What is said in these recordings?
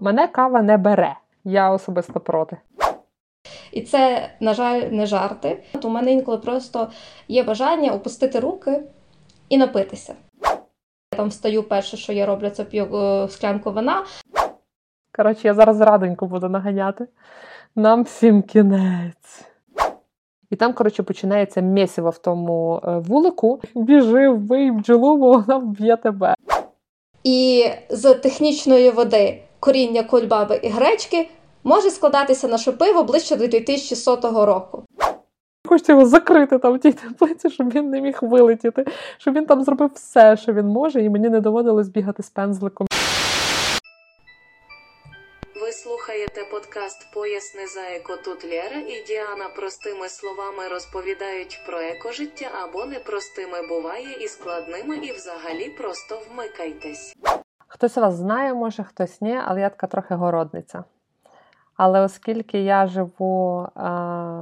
Мене кава не бере. Я особисто проти. І це, на жаль, не жарти. От у мене інколи просто є бажання опустити руки і напитися. Я там встаю, перше, що я роблю, це п'ю е, склянку вина. Коротше, я зараз радоньку буду наганяти. Нам всім кінець. І там, коротше, починається місиво в тому е, вулику. Біжи, вбий бджолу, бо вона вб'є тебе. І з технічної води коріння кульбаби і гречки може складатися наше пиво ближче до 2100 року. Хочеться його закрити там в тій теплиці, щоб він не міг вилетіти, щоб він там зробив все, що він може, і мені не доводилось бігати з пензликом. Ви слухаєте подкаст Поясни за еко. Тут Лєра і Діана простими словами розповідають про екожиття або непростими буває і складними, і взагалі просто вмикайтесь. Хтось вас знає, може, хтось ні, але я така трохи городниця. Але оскільки я живу а,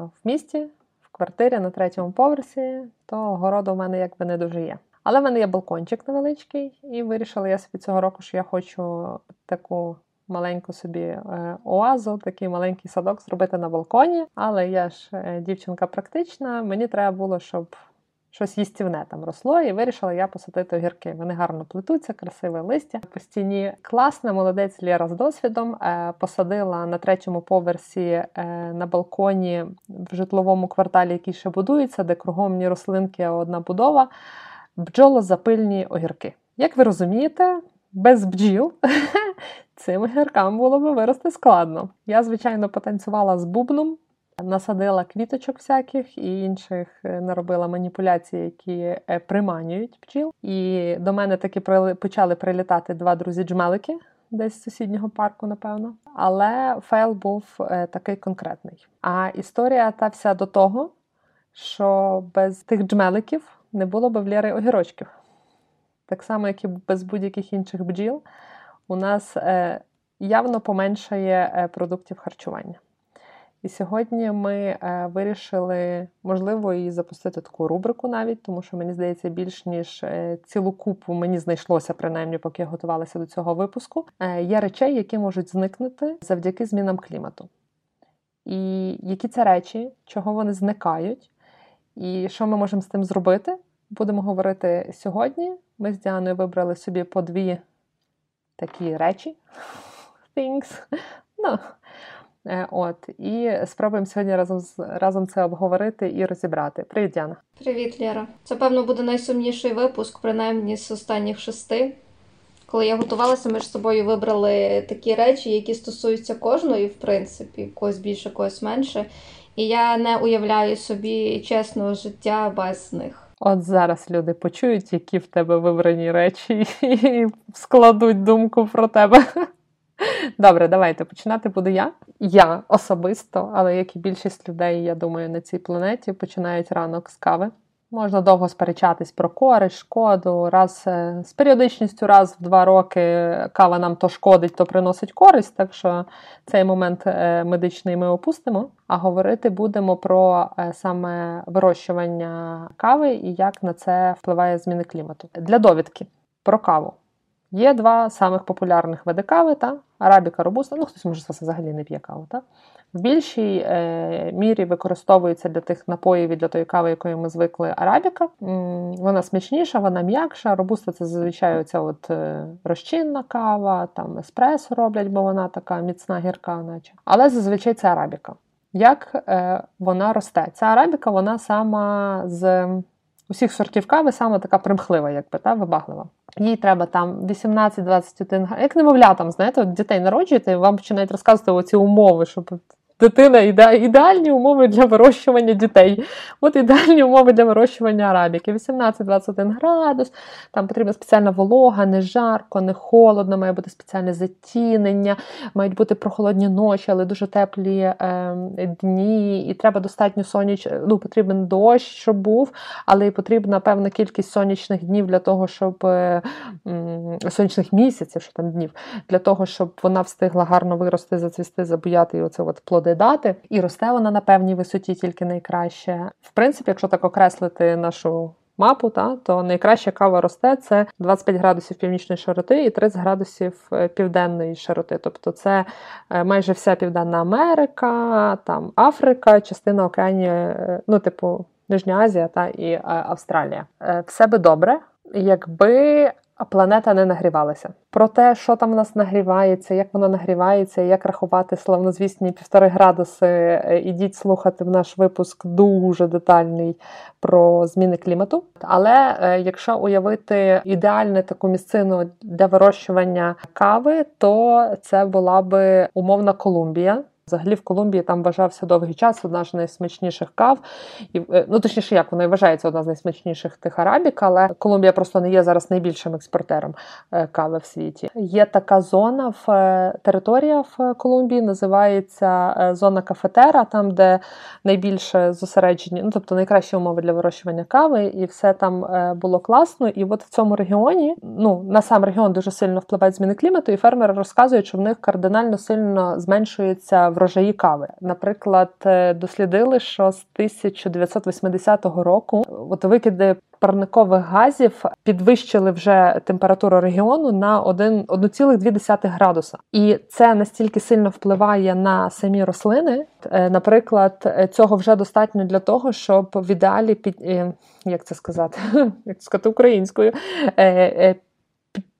в місті, в квартирі на третьому поверсі, то городу в мене якби не дуже є. Але в мене є балкончик невеличкий, і вирішила я собі цього року, що я хочу таку маленьку собі е, оазу, такий маленький садок зробити на балконі. Але я ж е, дівчинка практична, мені треба було, щоб щось їстівне там росло, і вирішила я посадити огірки. Вони гарно плетуться, красиве листя. По стіні класна, молодець Лєра з досвідом. Е, посадила на третьому поверсі на балконі в житловому кварталі, який ще будується, де кругом рослинки, а одна будова, бджолозапильні огірки. Як ви розумієте, без бджіл цим огіркам було би вирости складно. Я, звичайно, потанцювала з бубном, насадила квіточок всяких і інших е, наробила маніпуляцій, які е, приманюють бджіл. І до мене таки почали прилітати два друзі-джмелики. Десь з сусіднього парку, напевно. Але fail був е, такий конкретний. А історія та вся до того, що без тих джмеликів не було б в Лєри огірочків. Так само, як і без будь-яких інших бджіл, у нас явно поменшає продуктів харчування. І сьогодні ми е, вирішили, можливо, і запустити таку рубрику навіть, тому що мені здається, більш ніж цілу купу мені знайшлося, принаймні, поки я готувалася до цього випуску. Є речей, які можуть зникнути завдяки змінам клімату. І які це речі, чого вони зникають, і що ми можемо з тим зробити, будемо говорити сьогодні. Ми з Діаною вибрали собі по дві такі речі. Things. Ну, е, От, І спробуємо сьогодні разом разом це обговорити і розібрати. Привіт, Діана. Привіт, Лєра. Це, певно, буде найсумніший випуск, принаймні з останніх шести. Коли я готувалася, ми ж з собою вибрали такі речі, які стосуються кожної, в принципі, когось більше, когось менше. І я не уявляю собі чесного життя без них. От зараз люди почують, які в тебе вибрані речі, і складуть думку про тебе. Добре, давайте починати буду я. Я особисто, але як і більшість людей, я думаю, на цій планеті починають ранок з кави. Можна довго сперечатись про користь, шкоду. Раз е, з періодичністю, раз в два роки кава нам то шкодить, то приносить користь. Так що цей момент е, медичний ми опустимо. А говорити будемо про е, саме вирощування кави і як на це впливає зміни клімату. Для довідки про каву. Є два самих популярних види кави, та арабіка робуста. Ну, хтось може взагалі не п'є каву. Та? В більшій е, мірі використовується для тих напоїв і для тої кави, якою ми звикли арабіка. Вона смачніша, вона м'якша. Робуста це зазвичай оця от е, розчинна кава, там еспресо роблять, бо вона така міцна гірка, наче. Але зазвичай це арабіка. Як е, вона росте? Ця арабіка, вона сама з усіх сортів кави саме така примхлива, якби та вибаглива. Їй треба там 18-21 як немовлятам, знаєте, от дітей народжуєте, і вам починають розказувати оці умови, щоб дитина іде ідеальні умови для вирощування дітей. От ідеальні умови для вирощування арабіки. 18-21 градус, там потрібна спеціальна волога, не жарко, не холодно, має бути спеціальне затінення, мають бути прохолодні ночі, але дуже теплі е, дні, і треба достатньо соняч... ну, потрібен дощ, щоб був, але і потрібна певна кількість сонячних днів для того, щоб е, сонячних місяців, що там днів, для того, щоб вона встигла гарно вирости, зацвісти, забуяти і оце от плоди дати, і росте вона на певній висоті тільки найкраще. В принципі, якщо так окреслити нашу мапу, та, то найкраща кава росте це 25 градусів північної широти і 30 градусів е, південної широти. Тобто це е, майже вся Південна Америка, там Африка, частина океанії, е, ну, типу, Нижня Азія та і Австралія. Все би добре, якби планета не нагрівалася. Про те, що там у нас нагрівається, як воно нагрівається, як рахувати славнозвісні півтори градуси, е, ідіть слухати в наш випуск дуже детальний про зміни клімату. Але е, якщо уявити ідеальну таку місцину для вирощування кави, то це була би умовна Колумбія. Взагалі в Колумбії там вважався довгий час одна з найсмачніших кав. І, е, Ну, точніше, як вона і вважається одна з найсмачніших тих арабік, але Колумбія просто не є зараз найбільшим експортером е, кави в світі. Є така зона в е, територія в Колумбії, називається зона кафетера, там, де найбільше зосереджені, ну тобто найкращі умови для вирощування кави, і все там було класно. І от в цьому регіоні, ну на сам регіон дуже сильно впливають зміни клімату, і фермери розказують, що в них кардинально сильно зменшується врожаї кави. Наприклад, е, дослідили, що з 1980 року от викиди парникових газів підвищили вже температуру регіону на 1,2 градуса. І це настільки сильно впливає на самі рослини. Е, наприклад, цього вже достатньо для того, щоб в ідеалі під е, як це сказати, як сказати українською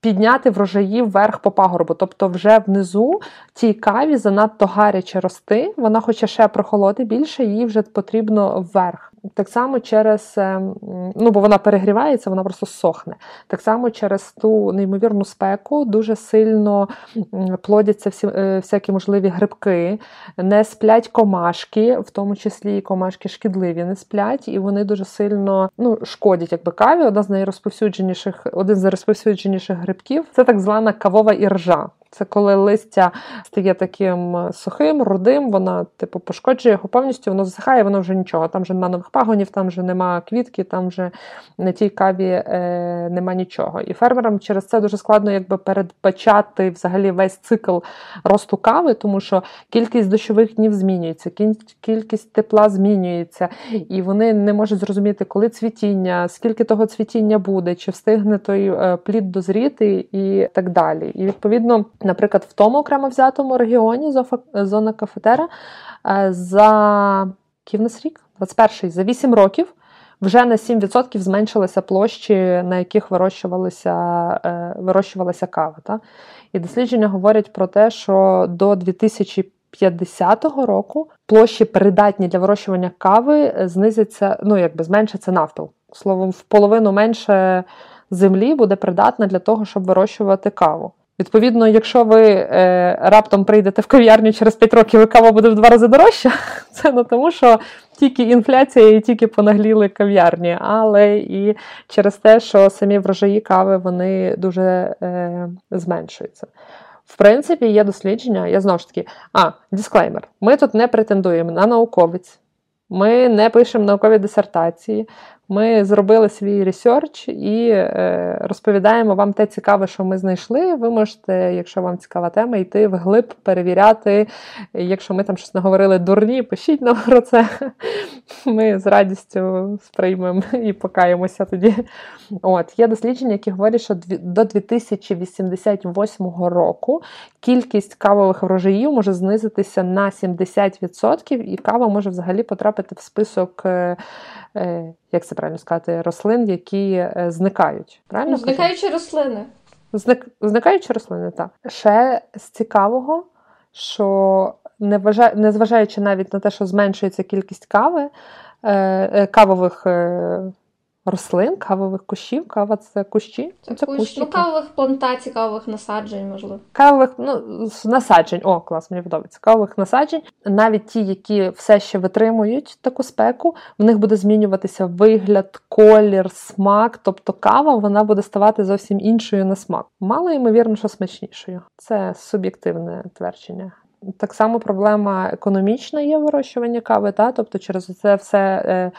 підняти врожаї вверх по пагорбу. Тобто, вже внизу цій каві занадто гаряче рости, вона хоче ще прохолоди більше, їй вже потрібно вверх. Так само через, е, ну бо вона перегрівається, вона просто сохне. Так само через ту неймовірну спеку дуже сильно плодяться всі, е, всякі можливі грибки, не сплять комашки, в тому числі і комашки шкідливі не сплять, і вони дуже сильно ну, шкодять якби каві. Одна з найрозповсюдженіших, один з найрозповсюдженіших грибків це так звана кавова іржа. Це коли листя стає таким е, сухим, рудим, вона типу пошкоджує його повністю, воно засихає, воно вже нічого. Там вже нема нових пагонів, там вже нема квітки, там вже на тій каві е, нема нічого. І фермерам через це дуже складно якби передбачати взагалі весь цикл росту кави, тому що кількість дощових днів змінюється, кількість тепла змінюється, і вони не можуть зрозуміти, коли цвітіння, скільки того цвітіння буде, чи встигне той е, плід дозріти і так далі. І відповідно. Наприклад, в тому окремо взятому регіоні зона кафетера е, за нас рік? 21-й, за 8 років вже на 7% зменшилися площі, на яких вирощувалися е, вирощувалася кава. Та? І дослідження говорять про те, що до 2050 року площі придатні для вирощування кави знизяться, ну якби зменшиться навпіл. Словом, в половину менше землі буде придатна для того, щоб вирощувати каву. Відповідно, якщо ви е, раптом прийдете в кав'ярню через 5 років і кава буде в два рази дорожча, це не тому, що тільки інфляція і тільки понагліли кав'ярні, але і через те, що самі врожаї кави вони дуже е, зменшуються. В принципі, є дослідження, я знову ж таки, а, дисклеймер. Ми тут не претендуємо на науковець, ми не пишемо наукові дисертації, ми зробили свій ресерч і е, розповідаємо вам те цікаве, що ми знайшли. Ви можете, якщо вам цікава тема, йти вглиб, перевіряти. Якщо ми там щось наговорили дурні, пишіть нам про це. Ми з радістю сприймемо і покаємося тоді. От Є дослідження, які говорять, що до 2088 року кількість кавових врожаїв може знизитися на 70%, і кава може взагалі потрапити в список. Е, е, як це правильно сказати, рослин, які е, зникають. Правильно Зникаючі кажу? рослини. Зник... Зникаючі рослини, так. Ще з цікавого, що незважаючи навіть на те, що зменшується кількість кави, кавових рослин, кавових кущів. Кава це кущі. Це, це кущ. Ну, кавових плантацій, кавових насаджень, можливо. Кавових ну, насаджень. О, клас, мені подобається. Кавових насаджень. Навіть ті, які все ще витримують таку спеку, в них буде змінюватися вигляд, колір, смак. Тобто кава вона буде ставати зовсім іншою на смак. Мало ймовірно, що смачнішою. Це суб'єктивне твердження. Так само проблема економічна є вирощування кави, та? тобто через це все е,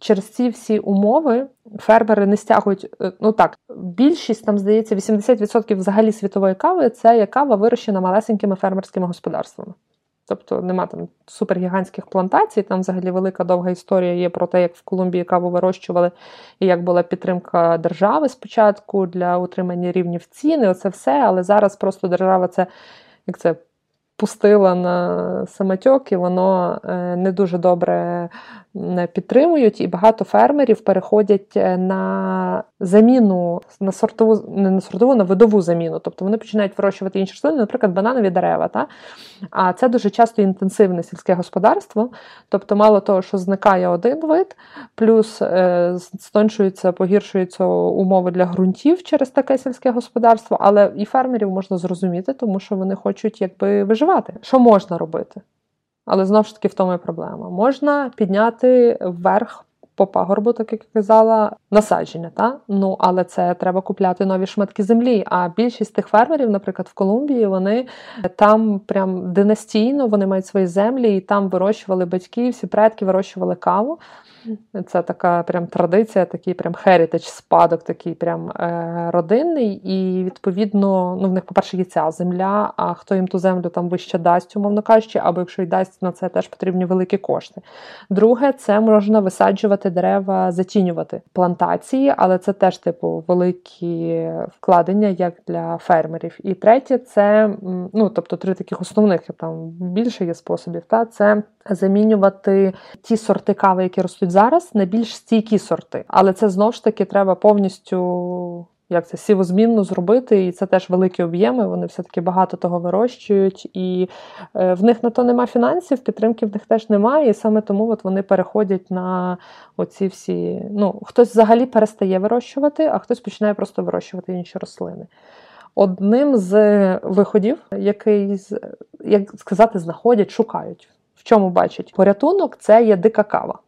через ці всі умови фермери не стягують. Е, ну так, більшість там здається, 80% взагалі світової кави це кава вирощена малесенькими фермерськими господарствами. Тобто нема там супергігантських плантацій, там взагалі велика довга історія є про те, як в Колумбії каву вирощували і як була підтримка держави спочатку для утримання рівнів ціни. Оце все, але зараз просто держава це як це пустила на самотьок, і воно е, не дуже добре підтримують, і багато фермерів переходять е, на заміну на сортову, не на сортову, на видову заміну. Тобто вони починають вирощувати інші рослини, наприклад, бананові дерева. Та? А це дуже часто інтенсивне сільське господарство. Тобто, мало того, що зникає один вид, плюс е, стончуються, погіршуються умови для ґрунтів через таке сільське господарство, але і фермерів можна зрозуміти, тому що вони хочуть якби виживати. Що можна робити? Але знову ж таки в тому і проблема. Можна підняти вверх по пагорбу, так як я казала, насадження. Та? Ну, Але це треба купляти нові шматки землі. А більшість тих фермерів, наприклад, в Колумбії, вони там прям династійно вони мають свої землі і там вирощували батьки, всі предки вирощували каву. Це така прям традиція, такий прям heritage, спадок, такий прям е, родинний. І відповідно, ну в них, по-перше, є ця земля, а хто їм ту землю там вище дасть, умовно кажучи, або якщо й дасть на це теж потрібні великі кошти. Друге, це можна висаджувати дерева, затінювати плантації, але це теж, типу, великі вкладення, як для фермерів. І третє, це ну, тобто три таких основних там більше є способів. Та це замінювати ті сорти кави, які ростуть зараз, на більш стійкі сорти. Але це знову ж таки треба повністю. Як це сівозмінно зробити, і це теж великі об'єми. Вони все-таки багато того вирощують, і е, в них на то нема фінансів, підтримки в них теж немає. І саме тому от вони переходять на оці всі. Ну, хтось взагалі перестає вирощувати, а хтось починає просто вирощувати інші рослини. Одним з виходів, який як сказати, знаходять, шукають в чому бачать порятунок, це є дика кава.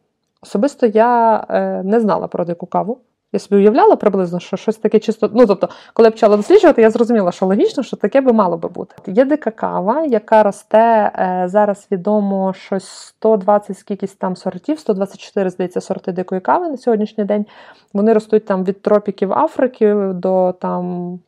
Особисто я е, не знала про дику каву. Я собі уявляла приблизно, що щось таке чисто. Ну, тобто, коли я почала досліджувати, я зрозуміла, що логічно, що таке би мало би бути. Є дика кава, яка росте е, зараз відомо щось 120 скількись там сортів, 124, здається, сорти дикої кави на сьогоднішній день. Вони ростуть там від тропіків Африки до там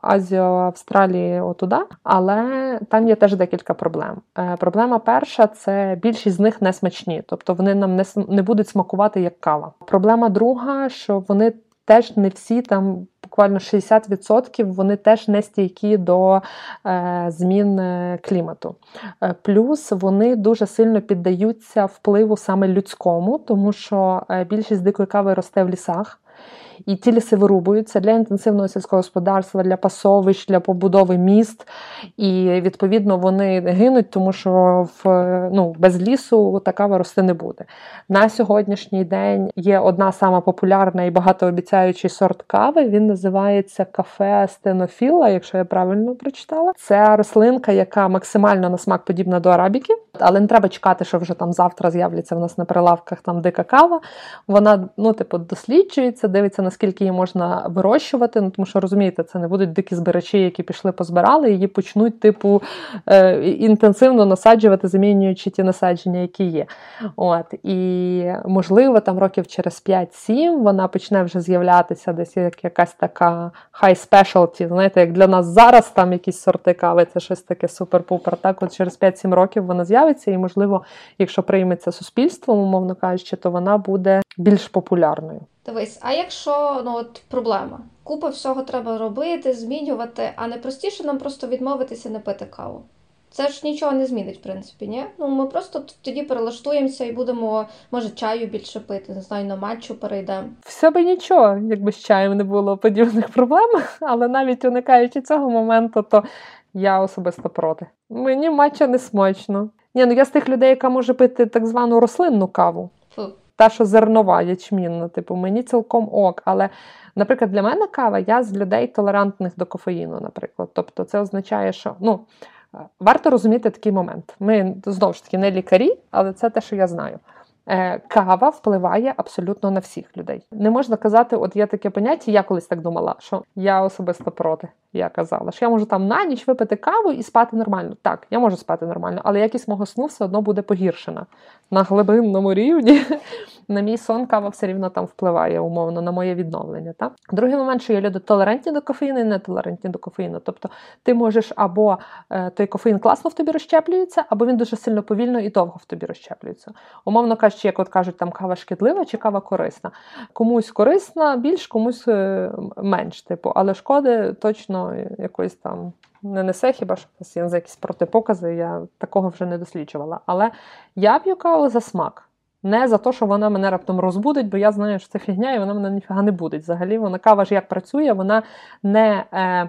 Азію, Австралії, отуда, але там є теж декілька проблем. Е, проблема перша це більшість з них не смачні, тобто вони нам не не будуть смакувати як кава. Проблема друга, що вони теж не всі там. Буквально 60% вони теж не стійкі до е, змін е, клімату. Е, плюс вони дуже сильно піддаються впливу саме людському, тому що більшість дикої кави росте в лісах і ті ліси вирубуються для інтенсивного сільського господарства, для пасовищ, для побудови міст. І відповідно вони гинуть, тому що в ну, без лісу така рости не буде. На сьогоднішній день є одна сама популярна і багатообіцяючий сорт кави. Він називається кафе стенофіла, якщо я правильно прочитала. Це рослинка, яка максимально на смак подібна до арабіки, але не треба чекати, що вже там завтра з'являться в нас на прилавках там дика кава. Вона ну, типу, досліджується, дивиться наскільки її можна вирощувати. Ну тому що розумієте, це не будуть дикі збирачі, які пішли, позбирали, її почнуть, типу, е, інтенсивно насаджувати, замінюючи ті насадження, які є. От І можливо, там років через 5-7 вона почне вже з'являтися десь як якась така high specialty, знаєте, як для нас зараз там якісь сорти кави, це щось таке супер-пупер. Так, от через 5-7 років вона з'явиться, і, можливо, якщо прийметься суспільством, умовно кажучи, то вона буде більш популярною. Дивись, а якщо ну от проблема? Купа всього треба робити, змінювати, а не простіше нам просто відмовитися не пити каву. Це ж нічого не змінить, в принципі, ні? Ну ми просто тоді перелаштуємося і будемо, може, чаю більше пити, не знаю, на матчу перейдемо. Все би нічого, якби з чаєм не було подібних проблем, але навіть уникаючи цього моменту, то я особисто проти. Мені матча не смачно. Ні, ну я з тих людей, яка може пити так звану рослинну каву. Фу та, що зернова ячмінна, типу, мені цілком ок. Але, наприклад, для мене кава, я з людей толерантних до кофеїну, наприклад. Тобто, це означає, що ну, варто розуміти такий момент. Ми знову ж таки не лікарі, але це те, що я знаю. Е, кава впливає абсолютно на всіх людей. Не можна казати, от є таке поняття, я колись так думала, що я особисто проти. Я казала, що я можу там на ніч випити каву і спати нормально. Так, я можу спати нормально, але якість мого сну все одно буде погіршена. На глибинному рівні на мій сон кава все рівно там впливає умовно на моє відновлення. Так? Другий момент, що є люди толерантні до кофеїну і нетолерантні до кофеїну. Тобто ти можеш або е, той кофеїн класно в тобі розщеплюється, або він дуже сильно повільно і довго в тобі розщеплюється. Умовно кажучи, як от кажуть, там кава шкідлива чи кава корисна. Комусь корисна більш, комусь е, менш, типу, але шкоди точно якоїсь там. Не несе хіба що у є якісь протипокази, я такого вже не досліджувала. Але я п'ю каву за смак. Не за те, що вона мене раптом розбудить, бо я знаю, що це фігня, і вона мене ніфіга не будить. Взагалі, вона кава ж як працює, вона не. Е,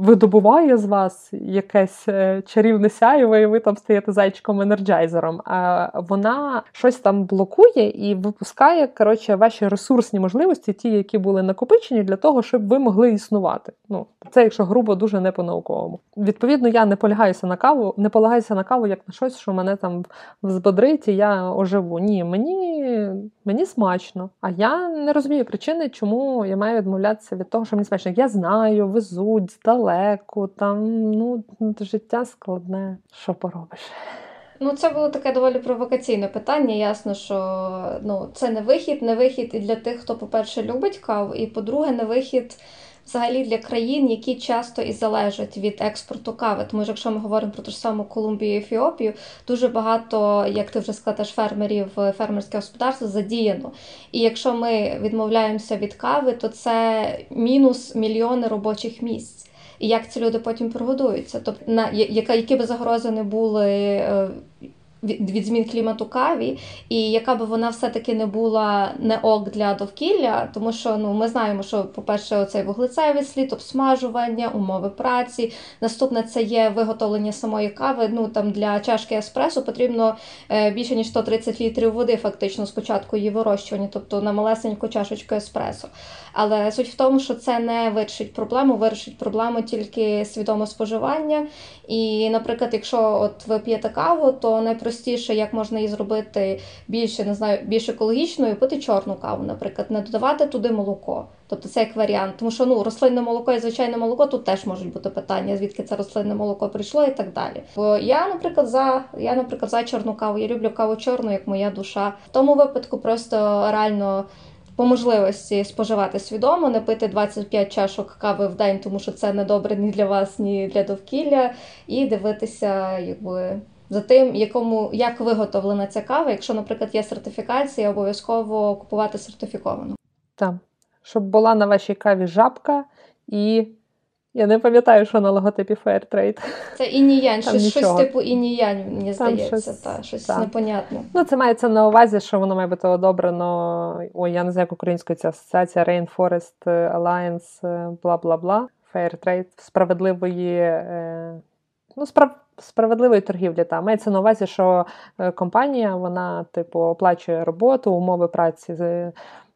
видобуває з вас якесь е, чарівне сяйво, і ви там стаєте зайчиком-енерджайзером. А вона щось там блокує і випускає коротше, ваші ресурсні можливості, ті, які були накопичені, для того, щоб ви могли існувати. Ну, Це, якщо грубо, дуже не по-науковому. Відповідно, я не полягаюся на каву, не полагаюся на каву як на щось, що мене там взбодрить, і я оживу. Ні, мені мені смачно. А я не розумію причини, чому я маю відмовлятися від того, що мені смачно. Я знаю, везуть здалека далеко, там ну, життя складне. Що поробиш? Ну, це було таке доволі провокаційне питання. Ясно, що ну, це не вихід, не вихід і для тих, хто, по-перше, любить каву, і по-друге, не вихід взагалі для країн, які часто і залежать від експорту кави. Тому що якщо ми говоримо про ту ж саму Колумбію і Ефіопію, дуже багато, як ти вже сказала, фермерів, фермерське господарство задіяно. І якщо ми відмовляємося від кави, то це мінус мільйони робочих місць і як ці люди потім прогодуються. Тобто, на яка які би загрози не були е, від змін клімату каві, і яка би вона все-таки не була не ок для довкілля, тому що ну ми знаємо, що, по-перше, оцей вуглецевий слід, обсмажування, умови праці. Наступне це є виготовлення самої кави. Ну там для чашки еспресо потрібно е, більше ніж 130 літрів води, фактично, спочатку її вирощування, тобто на малесеньку чашечку еспресо. Але суть в тому, що це не вирішить проблему, вирішить проблему тільки свідоме споживання. І, наприклад, якщо от ви п'єте каву, то найпростіше, як можна її зробити більше, не знаю, більш екологічною, пити чорну каву, наприклад, не додавати туди молоко. Тобто це як варіант. Тому що ну, рослинне молоко і звичайне молоко тут теж можуть бути питання, звідки це рослинне молоко прийшло і так далі. Бо я, наприклад, за я, наприклад, за чорну каву. Я люблю каву чорну, як моя душа. В тому випадку просто реально по можливості споживати свідомо, не пити 25 чашок кави в день, тому що це не добре ні для вас, ні для довкілля, і дивитися, якби. За тим, якому як виготовлена ця кава, якщо, наприклад, є сертифікація, обов'язково купувати сертифіковану. Так, щоб була на вашій каві жабка і я не пам'ятаю, що на логотипі Fairtrade. Це ініянь, щось, щось типу ініянь, мені здається, щось, та, щось та. непонятне. Ну, це мається на увазі, що воно має бути одобрено. Ой, я не знаю, як українською ця асоціація Rainforest Alliance, е, бла бла бла. Fairtrade справедливої. Е, ну, справ... Справедливої торгівлі та мається на увазі, що е, компанія вона типу оплачує роботу, умови праці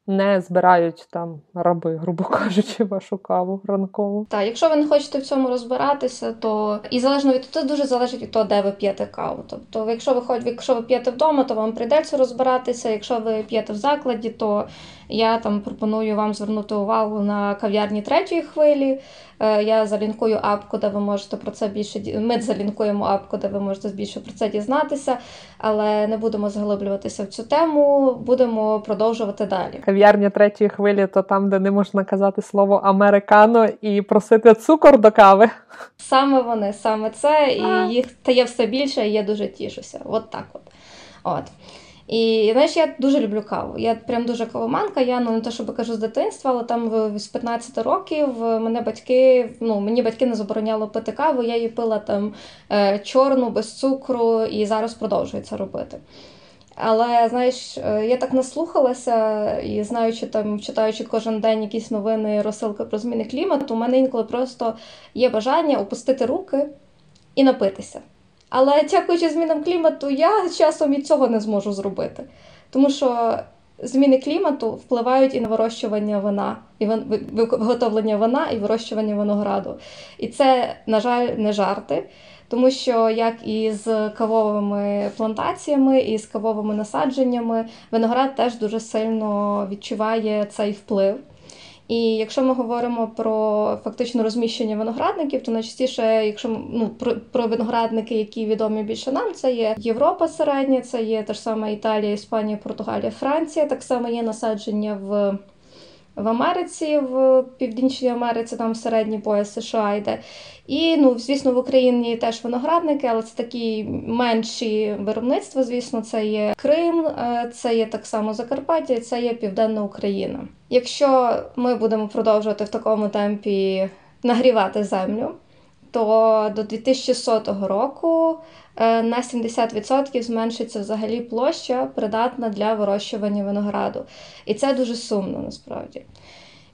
не збирають там раби, грубо кажучи, вашу каву ранкову. Так, якщо ви не хочете в цьому розбиратися, то і залежно від це дуже залежить від того, де ви п'єте каву. Тобто, якщо ви хоч, якщо ви п'єте вдома, то вам прийдеться розбиратися. Якщо ви п'єте в закладі, то я там пропоную вам звернути увагу на кав'ярні третьої хвилі. Е, я залінкую апку, де ви можете про це більше Ми залінкуємо апку, де ви можете більше про це дізнатися, але не будемо заглиблюватися в цю тему. Будемо продовжувати далі. Кав'ярня третьої хвилі то там, де не можна казати слово американо і просити цукор до кави. Саме вони, саме це, і їх стає все більше, і я дуже тішуся. От так от. От. І знаєш, я дуже люблю каву. Я прям дуже кавоманка. Я ну не те, щоб кажу з дитинства, але там з 15 років мене батьки, ну мені батьки не забороняли пити каву. Я її пила там е, чорну, без цукру, і зараз продовжую це робити. Але знаєш, е, я так наслухалася і знаючи там, читаючи кожен день якісь новини, розсилки про зміни клімату, у мене інколи просто є бажання опустити руки і напитися. Але дякуючи змінам клімату, я часом і цього не зможу зробити. Тому що зміни клімату впливають і на вирощування вина, і виготовлення вина і вирощування винограду. І це, на жаль, не жарти. Тому що як і з кавовими плантаціями, і з кавовими насадженнями, виноград теж дуже сильно відчуває цей вплив. І якщо ми говоримо про фактично розміщення виноградників, то найчастіше, якщо ну, про, про виноградники, які відомі більше нам, це є Європа середня, це є та ж сама Італія, Іспанія, Португалія, Франція. Так само є насадження в в Америці, в Північній Америці, там в середній пояс США йде. І, ну, звісно, в Україні теж виноградники, але це такі менші виробництва. Звісно, це є Крим, е, це є так само Закарпаття, це є Південна Україна. Якщо ми будемо продовжувати в такому темпі нагрівати землю, то до 2100 року Е, на 70% зменшиться взагалі площа, придатна для вирощування винограду. І це дуже сумно насправді.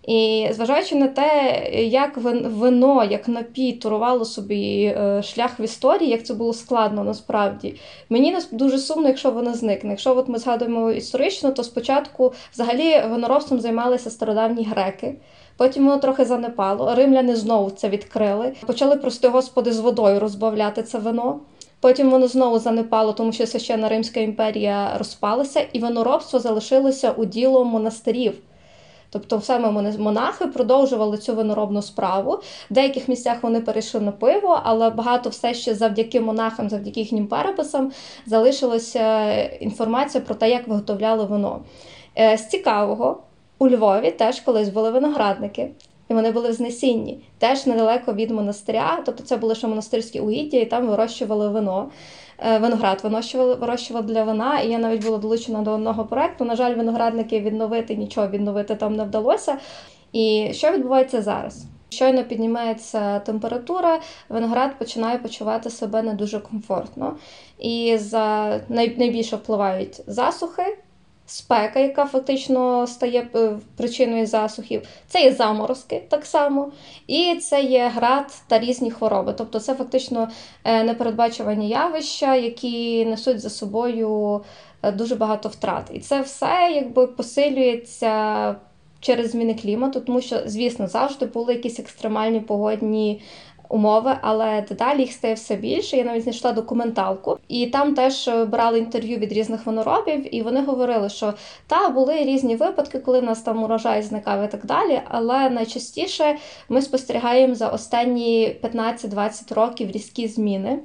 І зважаючи на те, як вино, як напій турувало собі е, шлях в історії, як це було складно насправді, мені дуже сумно, якщо воно зникне. Якщо от ми згадуємо історично, то спочатку взагалі виноробством займалися стародавні греки. Потім воно трохи занепало. Римляни знову це відкрили. Почали прости господи з водою розбавляти це вино. Потім воно знову занепало, тому що священна Римська імперія розпалася, і виноробство залишилося у діло монастирів. Тобто саме монахи продовжували цю виноробну справу. В деяких місцях вони перейшли на пиво, але багато все ще завдяки монахам, завдяки їхнім переписам, залишилася інформація про те, як виготовляли вино. Е, з цікавого, у Львові теж колись були виноградники і вони були в знесінні, теж недалеко від монастиря. Тобто це були ще монастирські угіддя, і там вирощували вино. Е, виноград вирощували, вирощували для вина, і я навіть була долучена до одного проекту. На жаль, виноградники відновити нічого відновити там не вдалося. І що відбувається зараз? Щойно піднімається температура, виноград починає почувати себе не дуже комфортно. І за найбільше впливають засухи, спека, яка фактично стає е, причиною засухів, це є заморозки так само, і це є град та різні хвороби. Тобто це фактично е, непередбачувані явища, які несуть за собою е, дуже багато втрат. І це все якби посилюється. Через зміни клімату, тому що, звісно, завжди були якісь екстремальні погодні умови, але дедалі їх стає все більше. Я навіть знайшла документалку, і там теж е, брали інтерв'ю від різних виноробів, і вони говорили, що та були різні випадки, коли в нас там урожай зникав і так далі. Але найчастіше ми спостерігаємо за останні 15-20 років різкі зміни.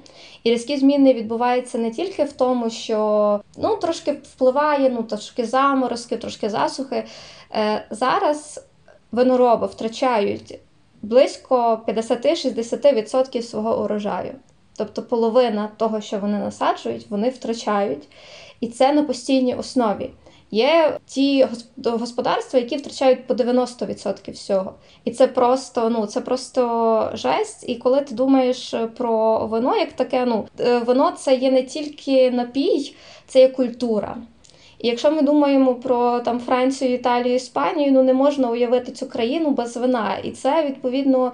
І різкі зміни відбуваються не тільки в тому, що ну трошки впливає, ну трошки заморозки, трошки засухи. Е, Зараз винороби втрачають близько 50-60% свого урожаю. Тобто половина того, що вони насаджують, вони втрачають. І це на постійній основі. Є ті господарства, які втрачають по 90% всього. І це просто ну, це просто жесть. І коли ти думаєш про вино, як таке, ну е, вино це є не тільки напій, це є культура. Якщо ми думаємо про там Францію, Італію, Іспанію, ну не можна уявити цю країну без вина, і це відповідно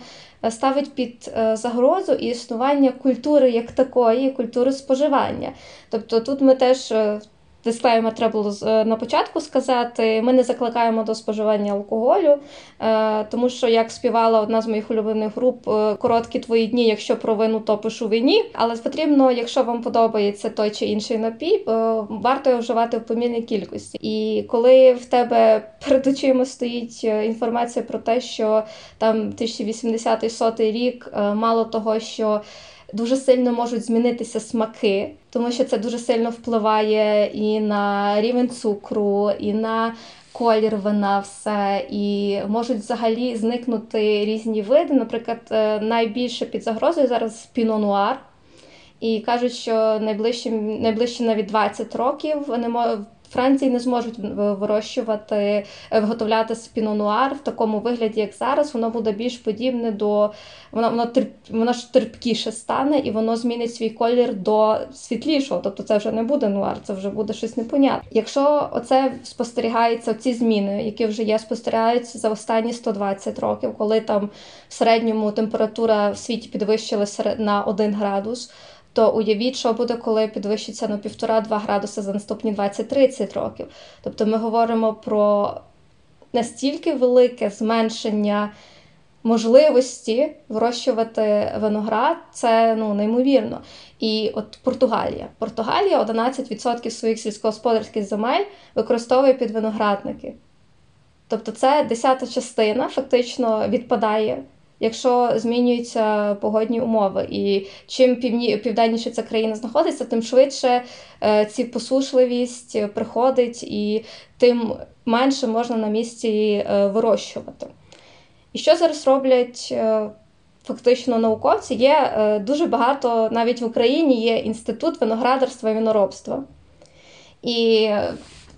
ставить під е, загрозу і існування культури як такої, культури споживання. Тобто тут ми теж е, Дисклеймер треба було е, на початку сказати. Ми не закликаємо до споживання алкоголю, е, тому що, як співала одна з моїх улюблених груп, е, короткі твої дні, якщо про вину, то пишу вині. Але потрібно, якщо вам подобається той чи інший напій, варто вживати в помірній кількості. І коли в тебе перед очима стоїть інформація про те, що там 1080 рік, мало того, що дуже сильно можуть змінитися смаки, тому що це дуже сильно впливає і на рівень цукру, і на колір вина, все, і можуть взагалі зникнути різні види. Наприклад, е, найбільше під загрозою зараз піно-нуар. І кажуть, що найближче найближче навіть 20 років не Франції не зможуть вирощувати, е, виготовляти спінонуар в такому вигляді, як зараз. Воно буде більш подібне до воно воно, терп, воно ж терпкіше стане і воно змінить свій колір до світлішого. Тобто це вже не буде нуар, це вже буде щось непонятне. Якщо оце спостерігається, ці зміни, які вже є, спостерігаються за останні 120 років, коли там в середньому температура в світі підвищилася на 1 градус то уявіть, що буде, коли підвищиться на 1,5-2 градуси за наступні 20-30 років. Тобто ми говоримо про настільки велике зменшення можливості вирощувати виноград, це ну, неймовірно. І от Португалія. Португалія 11% своїх сільськогосподарських земель використовує під виноградники. Тобто це десята частина фактично відпадає. Якщо змінюються погодні умови, і чим півні, південніше ця країна знаходиться, тим швидше е, ці посушливість приходить, і тим менше можна на місці е, вирощувати. І що зараз роблять е, фактично науковці? Є дуже багато, навіть в Україні є інститут виноградарства і виноробства. І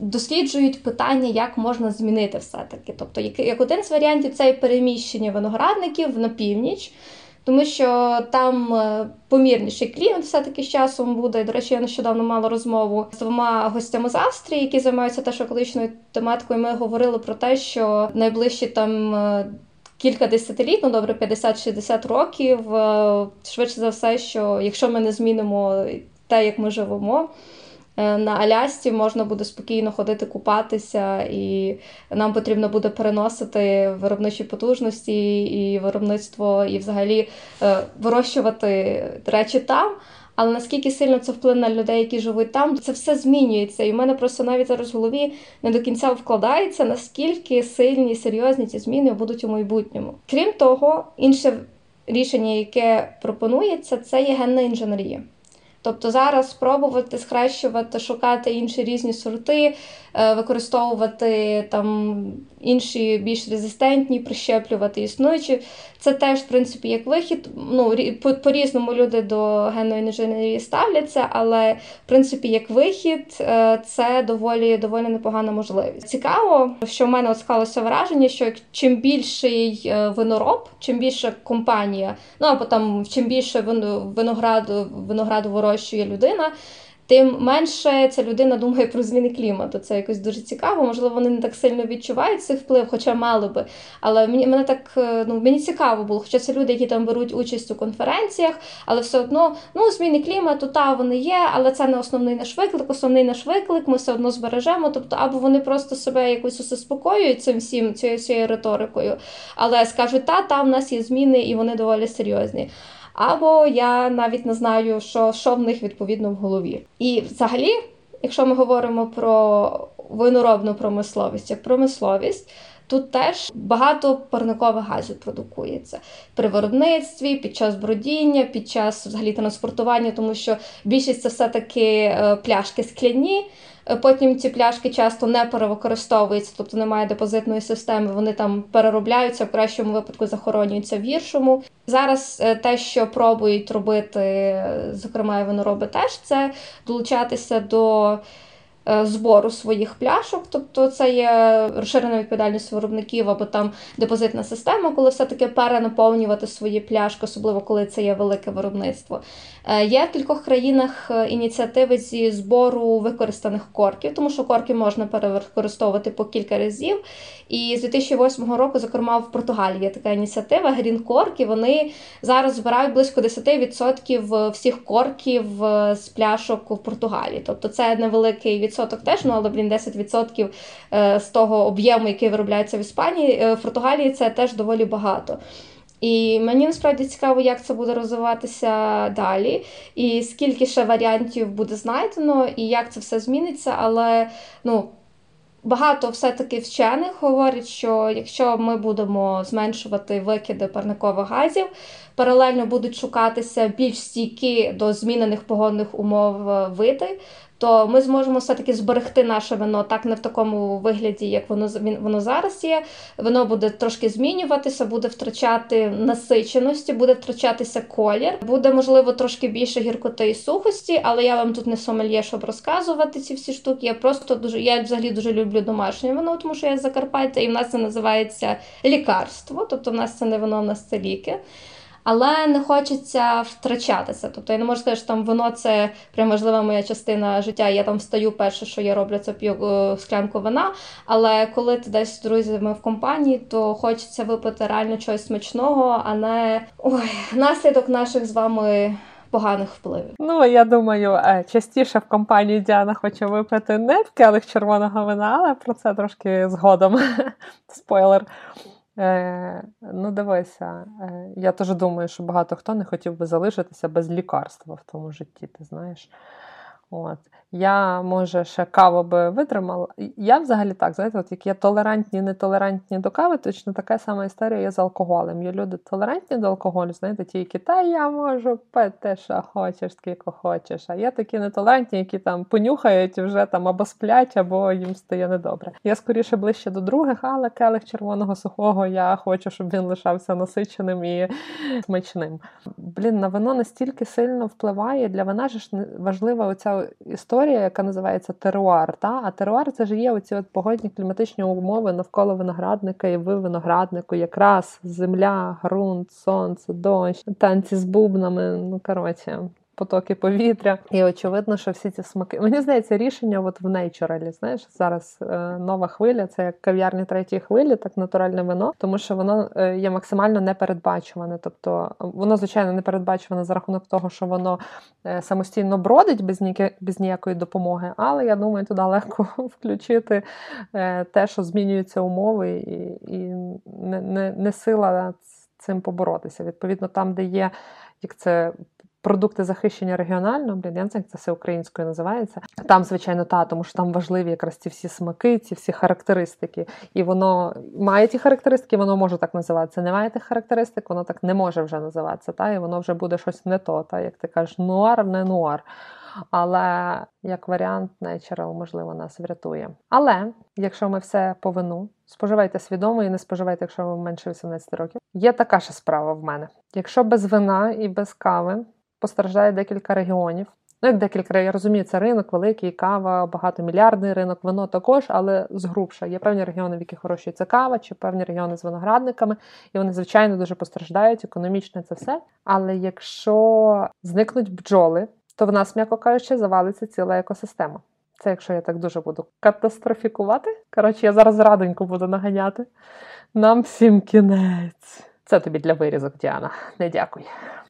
досліджують питання, як можна змінити все-таки. Тобто, як, один з варіантів це переміщення виноградників на північ. Тому що там е, помірніший клімат все-таки з часом буде. До речі, я нещодавно мала розмову з двома гостями з Австрії, які займаються теж екологічною тематикою. Ми говорили про те, що найближчі там е, кілька десятиліть, ну добре, 50-60 років, е, швидше за все, що якщо ми не змінимо те, як ми живемо. Е, на Алясці можна буде спокійно ходити купатися, і нам потрібно буде переносити виробничі потужності і виробництво, і взагалі е, вирощувати речі там. Але наскільки сильно це вплине на людей, які живуть там, це все змінюється. І в мене просто навіть зараз в голові не до кінця вкладається, наскільки сильні і серйозні ці зміни будуть у майбутньому. Крім того, інше рішення, яке пропонується, це є генна інженерія. Тобто зараз спробувати схрещувати, шукати інші різні сорти, е, використовувати там інші більш резистентні, прищеплювати існуючі. Це теж, в принципі, як вихід. Ну, По-різному люди до генної інженерії ставляться, але в принципі, як вихід, е, це доволі доволі непогана можливість. Цікаво, що в мене от склалося враження, що чим більший е, винороб, чим більша компанія, ну або там чим більше винограду винограду вирощує людина тим менше ця людина думає про зміни клімату. Це якось дуже цікаво. Можливо, вони не так сильно відчувають цей вплив, хоча мали би. Але мені мене так е, ну мені цікаво було. Хоча це люди, які там беруть участь у конференціях, але все одно ну зміни клімату, та вони є, але це не основний наш виклик. Основний наш виклик ми все одно збережемо. Тобто, або вони просто себе якось заспокоюють цим всім цією, цією риторикою, але скажуть, та та в нас є зміни, і вони доволі серйозні або я навіть не знаю, що, що в них відповідно в голові. І взагалі, якщо ми говоримо про виноробну промисловість як промисловість. Тут теж багато парникових газів продукується при виробництві, під час бродіння, під час взагалі транспортування, тому що більшість це все-таки е, пляшки скляні. Е, потім ці пляшки часто не перевикористовуються, тобто немає депозитної системи. Вони там переробляються в кращому випадку захоронюються в гіршому. Зараз е, те, що пробують робити, зокрема і винороби, теж це долучатися до. Е, збору своїх пляшок, тобто це є розширена відповідальність виробників або там депозитна система, коли все-таки перенаповнювати свої пляшки, особливо коли це є велике виробництво. Е, є в кількох країнах е, ініціативи зі збору використаних корків, тому що корки можна перевикористовувати по кілька разів. І з 2008 року, зокрема, в Португалії є така ініціатива Cork, Вони зараз збирають близько 10% всіх корків з пляшок в Португалії. Тобто це невеликий відсоток теж, ну але блін, 10% е, з того об'єму, який виробляється в Іспанії, в Португалії це теж доволі багато. І мені насправді цікаво, як це буде розвиватися далі, і скільки ще варіантів буде знайдено, і як це все зміниться. Але ну, багато все-таки вчених говорять, що якщо ми будемо зменшувати викиди парникових газів, паралельно будуть шукатися більш стійкі до змінених погодних умов е, види то ми зможемо все-таки зберегти наше вино так не в такому вигляді, як воно воно зараз є. Воно буде трошки змінюватися, буде втрачати насиченості, буде втрачатися колір, буде, можливо, трошки більше гіркоти і сухості, але я вам тут не сомельє, щоб розказувати ці всі штуки. Я просто дуже я взагалі дуже люблю домашнє вино, тому що я з Закарпаття, і в нас це називається лікарство, тобто в нас це не вино, в нас це ліки але не хочеться втрачатися. Тобто я не можу сказати, що там воно це прям важлива моя частина життя. Я там встаю, перше, що я роблю, це п'ю е, склянку вина. Але коли ти десь з друзями в компанії, то хочеться випити реально чогось смачного, а не ой, наслідок наших з вами. Поганих впливів. Ну, я думаю, е, частіше в компанії Діана хоче випити не в келих червоного вина, але про це трошки згодом. Спойлер. Е, Ну, дивися, е, я теж думаю, що багато хто не хотів би залишитися без лікарства в тому житті, ти знаєш. От. Я, може, ще каву би витримала. Я взагалі так, знаєте, от як є толерантні, нетолерантні до кави, точно така сама історія є з алкоголем. Є люди толерантні до алкоголю, знаєте, ті, які та я можу пити, що хочеш, скільки хочеш. А є такі нетолерантні, які там понюхають вже там або сплять, або їм стає недобре. Я скоріше ближче до других, але келих червоного сухого я хочу, щоб він лишався насиченим і смачним. Блін, на вино настільки сильно впливає. Для вина ж важлива оця історія історія, яка називається теруар. Та? А теруар це ж є оці от погодні кліматичні умови навколо виноградника і ви винограднику, якраз земля, ґрунт, сонце, дощ, танці з бубнами. Ну коротше, потоки повітря. І очевидно, що всі ці смаки. Мені здається, рішення от в нейчуралі. Знаєш, зараз е, нова хвиля, це як кав'ярні третьої хвилі, так натуральне вино, тому що воно е, є максимально непередбачуване. Тобто воно, звичайно, не передбачуване за рахунок того, що воно е, самостійно бродить без ніякі, без ніякої допомоги. Але я думаю, туди легко включити е, те, що змінюються умови, і, і не, не, не сила цим поборотися. Відповідно, там, де є. Як це продукти захищення регіонально, блін, я не знаю, як це все українською називається. Там, звичайно, та, тому що там важливі якраз ці всі смаки, ці всі характеристики. І воно має ті характеристики, воно може так називатися. Не має тих характеристик, воно так не може вже називатися. Та, І воно вже буде щось не то. Та, Як ти кажеш, нуар, не нуар. Але як варіант, Natural, можливо, нас врятує. Але якщо ми все по вину, споживайте свідомо і не споживайте, якщо вам менше 18 років. Є така ж справа в мене. Якщо без вина і без кави постраждає декілька регіонів. Ну, як декілька, я розумію, це ринок великий, кава, багатомільярдний ринок, вино також, але згрубша. Є певні регіони, в яких вирощується кава, чи певні регіони з виноградниками, і вони, звичайно, дуже постраждають, економічно це все. Але якщо зникнуть бджоли, то в нас, м'яко кажучи, завалиться ціла екосистема. Це якщо я так дуже буду катастрофікувати. Коротше, я зараз радоньку буду наганяти. Нам всім кінець. Це тобі для вирізок, Діана. Не дякую.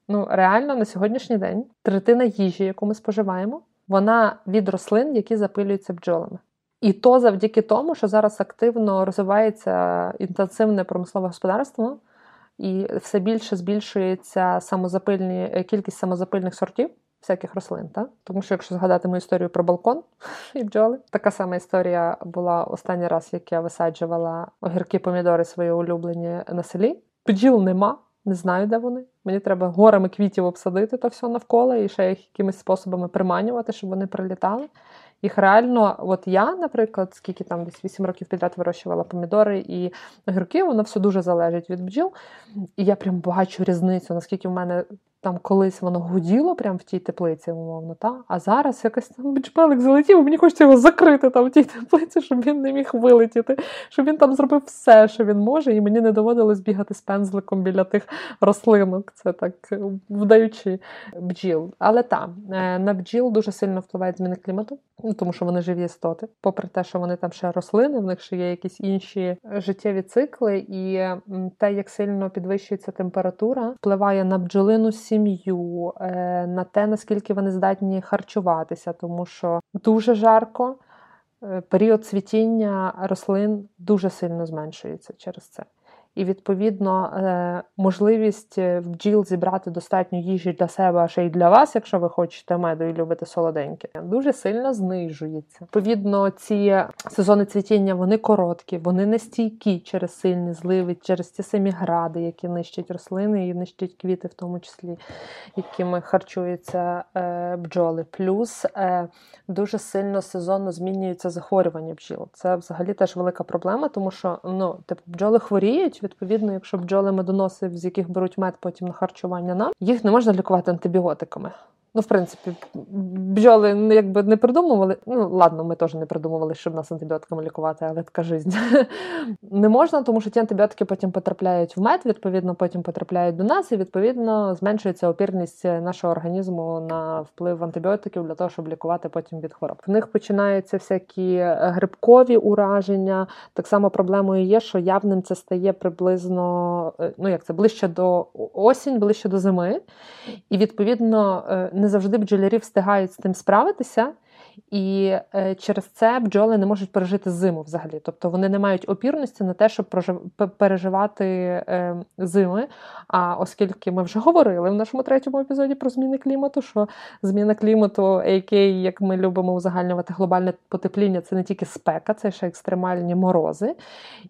Ну, реально на сьогоднішній день третина їжі, яку ми споживаємо, вона від рослин, які запилюються бджолами. І то завдяки тому, що зараз активно розвивається інтенсивне промислове господарство, і все більше збільшується самозапильні е, кількість самозапильних сортів всяких рослин. Так? Тому що, якщо згадати мою історію про балкон і бджоли, така сама історія була останній раз, як я висаджувала огірки помідори свої улюблені на селі. Бджіл нема. Не знаю, де вони. Мені треба горами квітів обсадити то все навколо і ще їх якимись способами приманювати, щоб вони прилітали. Їх реально, от я, наприклад, скільки там десь 8 років підряд вирощувала помідори і огірки, воно все дуже залежить від бджіл. І я прям бачу різницю, наскільки в мене там колись воно гуділо прямо в тій теплиці, умовно, та? а зараз якось там бічпелик залетів, мені хочеться його закрити там в тій теплиці, щоб він не міг вилетіти, щоб він там зробив все, що він може, і мені не доводилось бігати з пензликом біля тих рослинок. Це так вдаючи бджіл. Але там на бджіл дуже сильно впливають зміни клімату, тому що вони живі істоти. Попри те, що вони там ще рослини, в них ще є якісь інші життєві цикли, і те, як сильно підвищується температура, впливає на бджолину сім'ю, е, на те, наскільки вони здатні харчуватися, тому що дуже жарко, е, період цвітіння рослин дуже сильно зменшується через це. І, відповідно, е, можливість бджіл зібрати достатньо їжі для себе, а ще й для вас, якщо ви хочете меду і любите солоденьке, дуже сильно знижується. Відповідно, ці сезони цвітіння вони короткі, вони не стійкі через сильні зливи, через ті самі гради, які нищать рослини і нищать квіти, в тому числі, якими харчуються е, бджоли. Плюс е, дуже сильно сезонно змінюється захворювання бджіл. Це взагалі теж велика проблема, тому що ну, типу, бджоли хворіють. Відповідно, якщо бджоли медоноси, з яких беруть мед потім на харчування нам, їх не можна лікувати антибіотиками. Ну, в принципі, бджоли якби не придумували. Ну, ладно, ми теж не придумували, щоб нас антибіотиками лікувати, але така жизнь. не можна, тому що ті антибіотики потім потрапляють в мед, відповідно, потім потрапляють до нас, і відповідно зменшується опірність нашого організму на вплив антибіотиків для того, щоб лікувати потім від хвороб. В них починаються всякі грибкові ураження. Так само проблемою є, що явним це стає приблизно, е, ну як це ближче до осінь, ближче до зими, і відповідно. Не завжди бджолярі встигають з тим справитися, І е, через це бджоли не можуть пережити зиму взагалі. Тобто вони не мають опірності на те, щоб переживати е, зими. А оскільки ми вже говорили в нашому третьому епізоді про зміни клімату, що зміна клімату, AK, як ми любимо узагальнювати глобальне потепління, це не тільки спека, це ще екстремальні морози.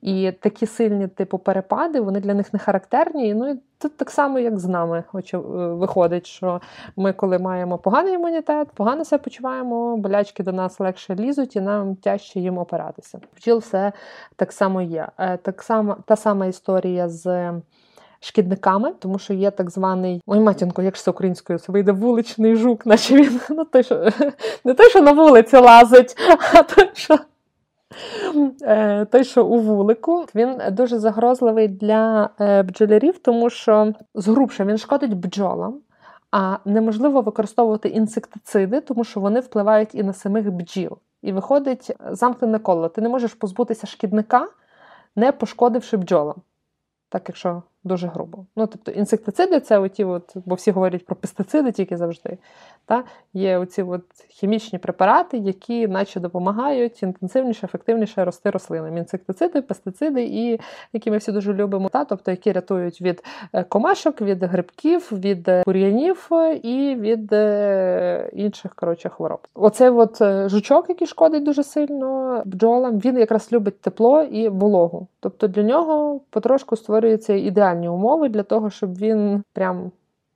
І такі сильні типу перепади, вони для них не характерні. Ну і Тут так само, як з нами е, виходить, що ми, коли маємо поганий імунітет, погано себе почуваємо, болячки до нас легше лізуть і нам тяжче їм опиратися. Бджіл все так само є. Е, так само та сама історія з. Шкідниками, тому що є так званий ой, матінко, як ж це українською це вийде вуличний жук, наче він ну, той, що, не той, що на вулиці лазить, а той, що той, що у вулику, він дуже загрозливий для е, бджолярів, тому що згрубше він шкодить бджолам, а неможливо використовувати інсектициди, тому що вони впливають і на самих бджіл. І виходить замкнене коло. Ти не можеш позбутися шкідника, не пошкодивши бджолам. Так, якщо дуже грубо. Ну, тобто інсектициди це оті, от, бо всі говорять про пестициди тільки завжди. Та? Є оці от хімічні препарати, які наче допомагають інтенсивніше, ефективніше рости рослинам. Інсектициди, пестициди, і які ми всі дуже любимо, та? тобто які рятують від е, комашок, від грибків, від е, бур'янів і від е, інших коротше, хвороб. Оцей от жучок, який шкодить дуже сильно бджолам, він якраз любить тепло і вологу. Тобто для нього потрошку створюється ідеальні умови для того, щоб він прям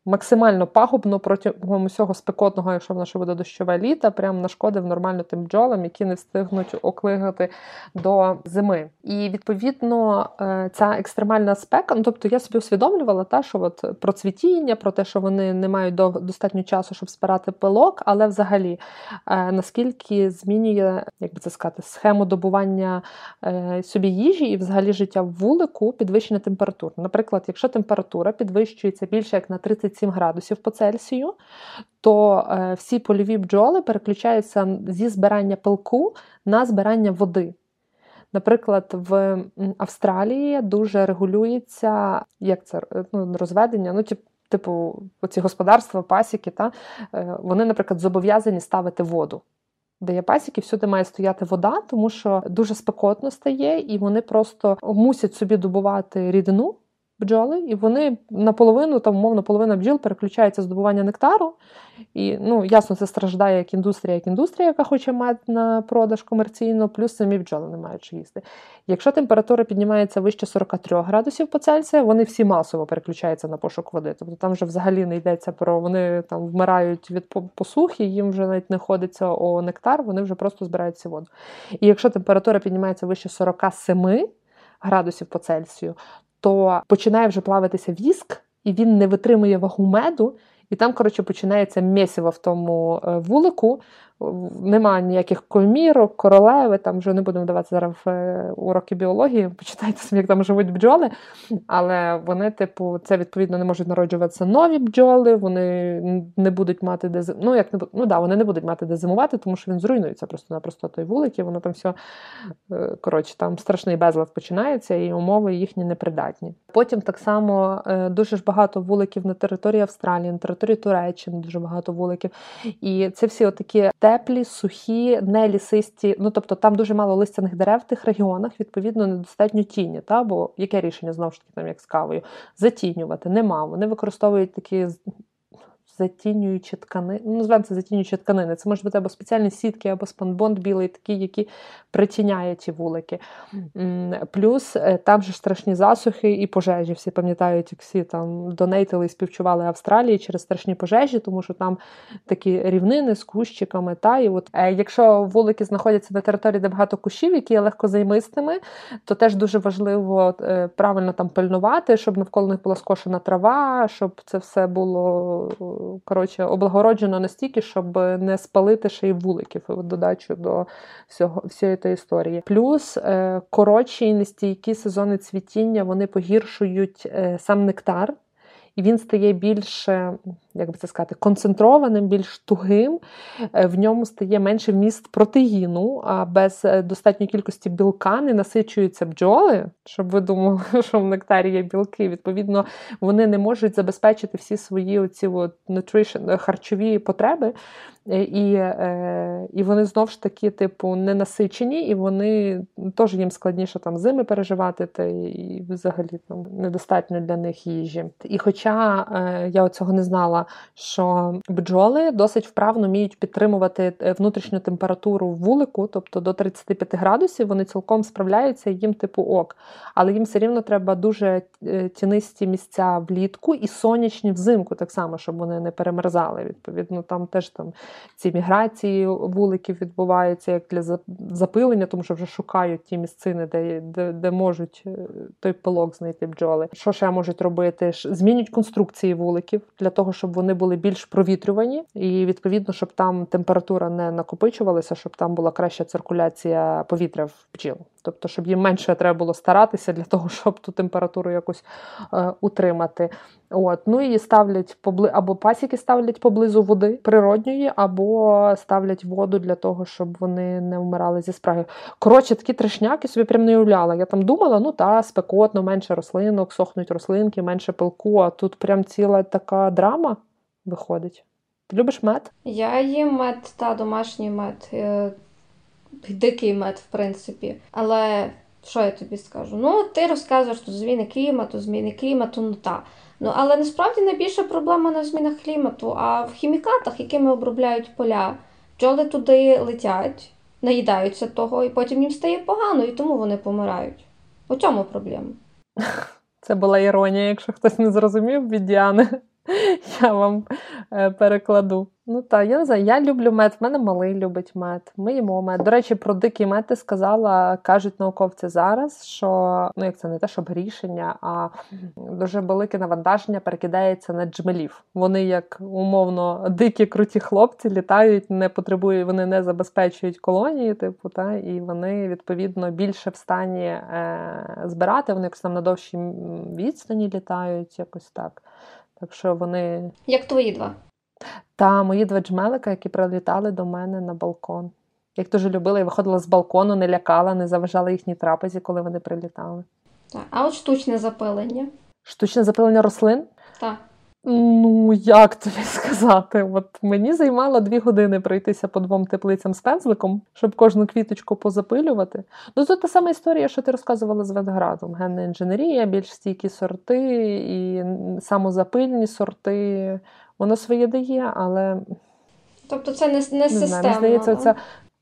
максимально пагубно протягом усього спекотного, якщо в нас буде дощове літо, прям нашкодив нормально тим бджолам, які не встигнуть оклигати до зими. І відповідно е, ця екстремальна спека, ну тобто я собі усвідомлювала, та, що от про цвітіння, про те, що вони не мають достатньо часу, щоб спирати пилок, але взагалі е, наскільки змінює, як би це сказати, схему добування е, собі їжі і взагалі життя в вулику підвищення температур. Наприклад, якщо температура підвищується більше як на 30 37 градусів по Цельсію, то е, всі польові бджоли переключаються зі збирання пилку на збирання води. Наприклад, в Австралії дуже регулюється як це ну, розведення, ну, типу, оці господарства, пасіки, та, е, вони, наприклад, зобов'язані ставити воду. Де є пасіки, всюди має стояти вода, тому що дуже спекотно стає, і вони просто мусять собі добувати рідину бджоли, і вони наполовину, там, умовно, половина бджіл переключається здобування нектару. І, ну, ясно, це страждає як індустрія, як індустрія, яка хоче мати на продаж комерційно, плюс самі бджоли не мають їсти. Якщо температура піднімається вище 43 градусів по Цельсію, вони всі масово переключаються на пошук води. Тобто там вже взагалі не йдеться про вони там вмирають від посухи, їм вже навіть не ходиться о нектар, вони вже просто збирають цю воду. І якщо температура піднімається вище 47 градусів по Цельсію, то починає вже плавитися віск, і він не витримує вагу меду, і там, коротше, починається місиво в тому е, вулику, Нема ніяких комірок, королеви, там вже не будемо давати зараз е, уроки біології, почитайте собі, як там живуть бджоли. Але вони, типу, це відповідно не можуть народжуватися нові бджоли, вони не будуть мати де ну, як не ну, да, вони не будуть мати де зимувати, тому що він зруйнується просто-напросто той вулик, і воно там все коротше, там страшний безлад починається, і умови їхні непридатні. Потім так само е, дуже ж багато вуликів на території Австралії, на території Туреччини, дуже багато вуликів. І це всі отакі теплі, сухі, не лісисті. Ну тобто там дуже мало листяних дерев в тих регіонах, відповідно, недостатньо тіні. Та? Бо яке рішення знову ж таки там як з кавою? Затінювати нема. Вони використовують такі затінюючі тканини. Ну, називаємо це затінюючі тканини. Це може бути або спеціальні сітки, або спанбонд білий, такі, які притіняють ті вулики. Плюс е, там же страшні засухи і пожежі. Всі пам'ятають, як всі там донейтили і співчували Австралії через страшні пожежі, тому що там такі рівнини з кущиками. Та, і от, е, Якщо вулики знаходяться на території, де багато кущів, які є легкозаймистими, то теж дуже важливо е, правильно там пильнувати, щоб навколо них була скошена трава, щоб це все було коротше, облагороджено настільки, щоб не спалити ще й вуликів додачу до всього всієї тієї історії. Плюс е, коротші і нестійкі сезони цвітіння вони погіршують е, сам нектар. І він стає більш, як би це сказати, концентрованим, більш тугим. Е, в ньому стає менше вміст протеїну, а без е, достатньої кількості білка не насичуються бджоли, щоб ви думали, що в нектарі є білки. Відповідно, вони не можуть забезпечити всі свої оці от nutrition, харчові потреби. Е, і е, і вони знову ж таки, типу, не насичені, і вони теж їм складніше там зими переживати, та і взагалі там недостатньо для них їжі. І хоча е, я цього не знала, що бджоли досить вправно вміють підтримувати внутрішню температуру вулику, тобто до 35 градусів, вони цілком справляються їм типу ок. Але їм все рівно треба дуже тінисті місця влітку і сонячні взимку, так само, щоб вони не перемерзали. Відповідно, там теж там ці міграції вуликів відбуваються як для запилення, тому що вже шукають ті місцини, де де, де можуть е, той пилок знайти бджоли. Що ще можуть робити? Змінюють конструкції вуликів для того, щоб вони були більш провітрювані, і відповідно, щоб там температура не накопичувалася, щоб там була краща циркуляція повітря в бджіл. Тобто, щоб їм менше треба було старатися для того, щоб ту температуру якось е, утримати. От. Ну і ставлять побли... або пасіки ставлять поблизу води природньої, або ставлять воду для того, щоб вони не вмирали зі спраги. Коротше, такі трешняки собі прям не уявляла. Я там думала, ну та, спекотно, менше рослинок, сохнуть рослинки, менше пилку, а тут прям ціла така драма виходить. Ти любиш мед? Я їм мед, та домашній мед. Дикий мед, в принципі. Але що я тобі скажу? Ну, ти розказуєш тут зміни клімату, зміни клімату, ну та. Ну, але насправді найбільша проблема не в змінах клімату, а в хімікатах, якими обробляють поля. Бджоли туди летять, наїдаються того, і потім їм стає погано, і тому вони помирають. У цьому проблема. Це була іронія, якщо хтось не зрозумів від Діани. Я вам е, перекладу. Ну так, я не знаю, я люблю мед, в мене малий любить мед. Ми їмо мед. До речі, про дикий мед ти сказала, кажуть науковці зараз, що ну як це не те, щоб рішення, а дуже велике навантаження перекидається на джмелів. Вони, як умовно, дикі круті хлопці, літають, не потребують, вони не забезпечують колонії, типу, та, і вони відповідно більше в стані е, збирати. Вони якось там на довшій відстані літають, якось так. Так що вони. Як твої два? Та мої два джмелика, які прилітали до мене на балкон. Як дуже любила, я виходила з балкону, не лякала, не заважала їхній трапезі, коли вони прилітали. Так. А от штучне запилення? Штучне запилення рослин? Так. Ну, як тобі сказати? От мені займало дві години пройтися по двом теплицям з пензликом, щоб кожну квіточку позапилювати. Ну, тут та сама історія, що ти розказувала з виноградом. Генна інженерія, більш стійкі сорти і самозапильні сорти. Воно своє дає, але. Тобто це не не, не системно. Знаю, мені здається, це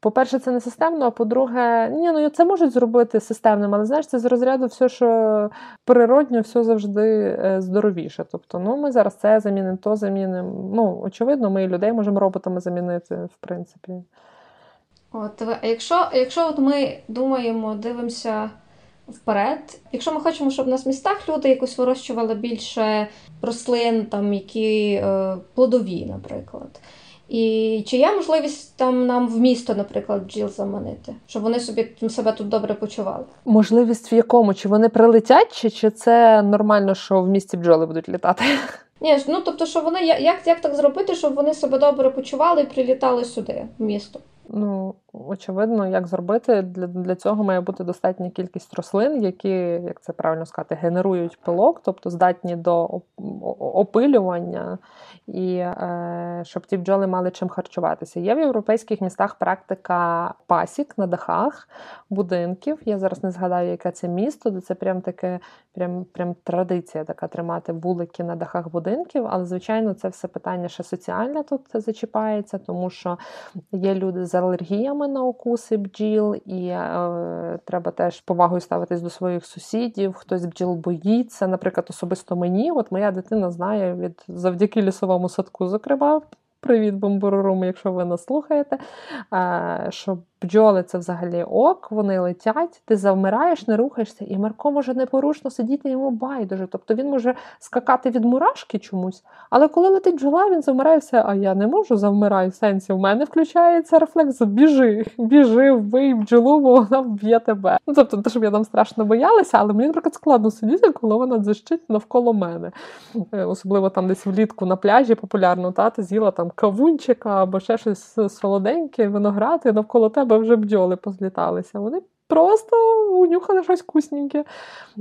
по-перше, це не системно, а по-друге, ні, ну це можуть зробити системним, але знаєш, це з розряду все, що природньо, все завжди е, здоровіше. Тобто, ну ми зараз це замінимо, то замінимо. Ну, очевидно, ми і людей можемо роботами замінити, в принципі. От, а якщо якщо от ми думаємо, дивимося вперед, якщо ми хочемо, щоб у нас в містах люди якось вирощували більше рослин, там які е, плодові, наприклад. І чи є можливість там нам в місто, наприклад, бджіл заманити, щоб вони собі себе тут добре почували? Можливість в якому? Чи вони прилетять, чи чи це нормально, що в місті бджоли будуть літати? Ні, ну тобто, що вони як як так зробити, щоб вони себе добре почували і прилітали сюди, в місто? Ну, очевидно, як зробити. Для для цього має бути достатня кількість рослин, які, як це правильно сказати, генерують пилок, тобто здатні до опилювання, і е, щоб ті бджоли мали чим харчуватися. Є в європейських містах практика пасік на дахах будинків. Я зараз не згадаю, яке це місто, де це прям таке, прям прям традиція така тримати вулики на дахах будинків. Але, звичайно, це все питання ще соціальне тут зачіпається, тому що є люди з алергіями на укуси бджіл, і е, треба теж повагою ставитись до своїх сусідів. Хтось бджіл боїться. Наприклад, особисто мені, от моя дитина знає від завдяки лісовому садку, зокрема, Привіт, бомбурурум, якщо ви нас слухаєте. Що бджоли це взагалі ок, вони летять, ти завмираєш, не рухаєшся, і Марко може непорушно сидіти йому байдуже. Тобто він може скакати від мурашки чомусь, але коли летить бджола, він завмирає все, а я не можу завмираю. В сенсі, в мене включається рефлекс, біжи, біжи, вбий бджолу, бо вона вб'є тебе. Ну, тобто, те, щоб я там страшно боялася, але мені, наприклад, складно сидіти, коли вона дзищить навколо мене. Е, особливо там десь влітку на пляжі популярно, та ти з'їла там кавунчика або ще щось солоденьке, виноград, і навколо тебе вже бджоли позліталися. Вони просто унюхали щось вкусненьке.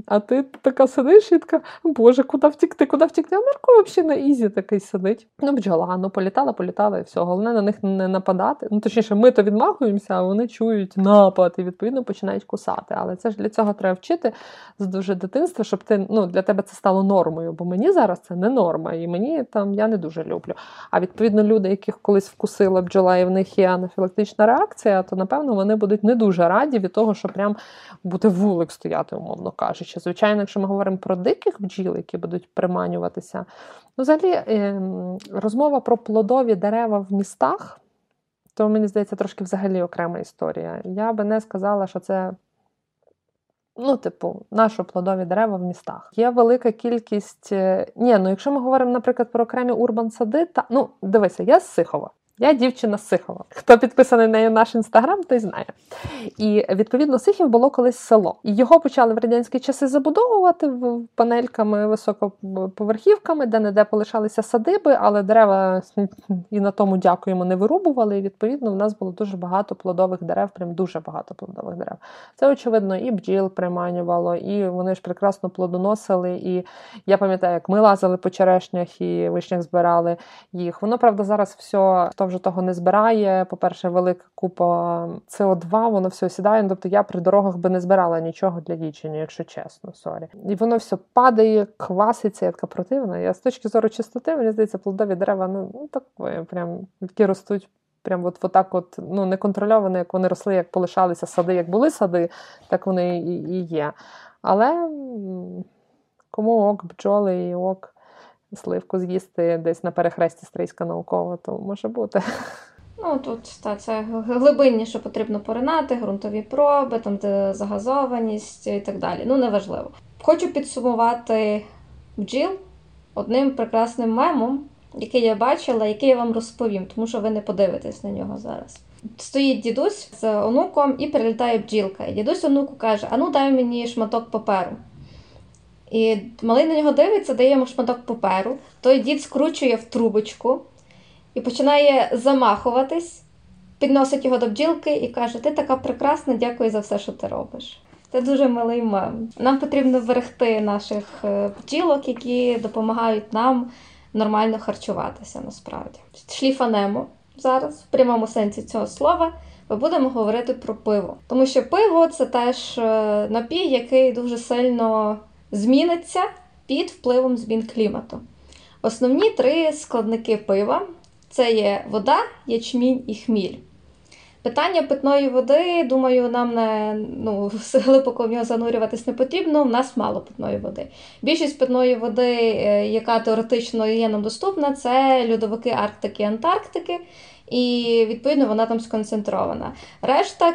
А ти така сидиш і така, Боже, куди втікти, куди втікти? А Марко взагалі на easy такий сидить. Ну, бджола, ну політала, політала і все. Головне на них не нападати. Ну, точніше, ми то відмахуємося, а вони чують напад і відповідно починають кусати. Але це ж для цього треба вчити з дуже дитинства, щоб ти ну, для тебе це стало нормою. Бо мені зараз це не норма, і мені там я не дуже люблю. А відповідно, люди, яких колись вкусила бджола, і в них є анафілактична реакція, то напевно вони будуть не дуже раді від того, що прям буде вулик стояти, умовно кажучи. Звичайно, якщо ми говоримо про диких бджіл, які будуть приманюватися, ну, взагалі ем, розмова про плодові дерева в містах, то мені здається, трошки взагалі окрема історія. Я би не сказала, що це. Ну, типу, наші плодові дерева в містах. Є велика кількість. Е, ні, ну якщо ми говоримо, наприклад, про окремі урбан-сади, та ну дивися, я з Сихова. Я дівчина Сихова. Хто підписаний на наш інстаграм, той знає. І відповідно Сихів було колись село. Його почали в радянські часи забудовувати панельками, високоповерхівками, де не де полишалися садиби, але дерева і на тому дякуємо, не вирубували. І відповідно в нас було дуже багато плодових дерев, прям дуже багато плодових дерев. Це очевидно і бджіл приманювало, і вони ж прекрасно плодоносили. І я пам'ятаю, як ми лазили по черешнях і вишнях збирали їх. Воно правда зараз все ніхто вже того не збирає. По-перше, велика купа СО2, воно все сідає. Ну, тобто я при дорогах би не збирала нічого для лічення, якщо чесно, sorry. І воно все падає, кваситься, я така противна. Я з точки зору чистоти, мені здається, плодові дерева ну, ну так прям які ростуть. Прям от, от от, ну, неконтрольовано, як вони росли, як полишалися сади, як були сади, так вони і, і є. Але кому ок, бджоли і ок сливку з'їсти десь на перехресті стрийська наукова, то може бути. Ну тут та, це глибинніше потрібно поринати, ґрунтові проби, там де загазованість і так далі. Ну, неважливо. Хочу підсумувати бджіл одним прекрасним мемом, який я бачила, який я вам розповім, тому що ви не подивитесь на нього зараз. Стоїть дідусь з онуком і прилітає бджілка. І дідусь онуку каже: Ану, дай мені шматок паперу. І малий на нього дивиться, дає йому шматок паперу, той дід скручує в трубочку і починає замахуватись, підносить його до бджілки і каже: Ти така прекрасна, дякую за все, що ти робиш. Це дуже милий мем. Нам потрібно берегти наших е, бджілок, які допомагають нам нормально харчуватися насправді. Шліфанемо зараз, в прямому сенсі цього слова, ми будемо говорити про пиво. Тому що пиво це теж е, напій, який дуже сильно зміниться під впливом змін клімату. Основні три складники пива це є вода, ячмінь і хміль. Питання питної води, думаю, нам не ну, глибоко в нього занурюватись не потрібно, в нас мало питної води. Більшість питної води, е, яка теоретично є нам доступна, це льодовики Арктики і Антарктики, і відповідно вона там сконцентрована. Решта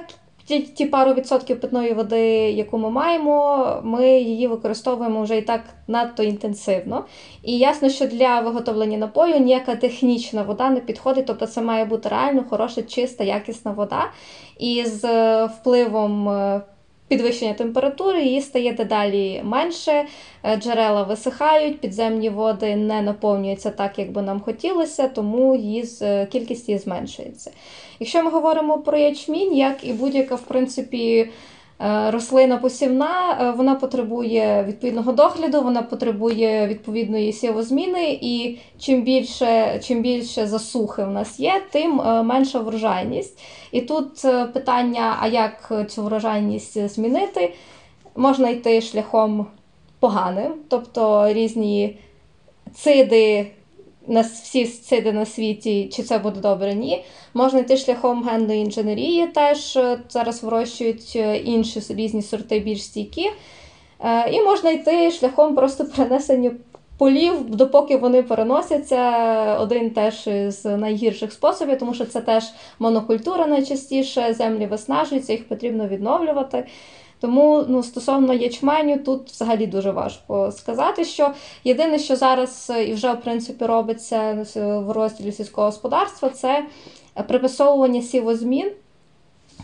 ті, ті пару відсотків питної води, яку ми маємо, ми її використовуємо вже і так надто інтенсивно. І ясно, що для виготовлення напою ніяка технічна вода не підходить, тобто це має бути реально хороша, чиста, якісна вода. І з впливом е, підвищення температури, її стає дедалі менше, е, джерела висихають, підземні води не наповнюються так, як би нам хотілося, тому її е, кількість її зменшується. Якщо ми говоримо про ячмінь, як і будь-яка, в принципі, е, рослина посівна, вона потребує відповідного догляду, вона потребує відповідної сівозміни, і чим більше чим більше засухи в нас є, тим менша врожайність. І тут е, питання: а як цю врожайність змінити? Можна йти шляхом поганим, тобто різні циди, всі циди на світі, чи це буде добре, ні. Можна йти шляхом генної інженерії, теж е, зараз вирощують е, інші різні сорти більш стійкі. І можна йти шляхом просто перенесення полів, допоки вони переносяться, один теж з найгірших способів, тому що це теж монокультура найчастіше, землі виснажуються, їх потрібно відновлювати. Тому ну, стосовно ячменю, тут взагалі дуже важко сказати, що єдине, що зараз і вже в принципі робиться в розділі сільського господарства, це припасовування сівозмін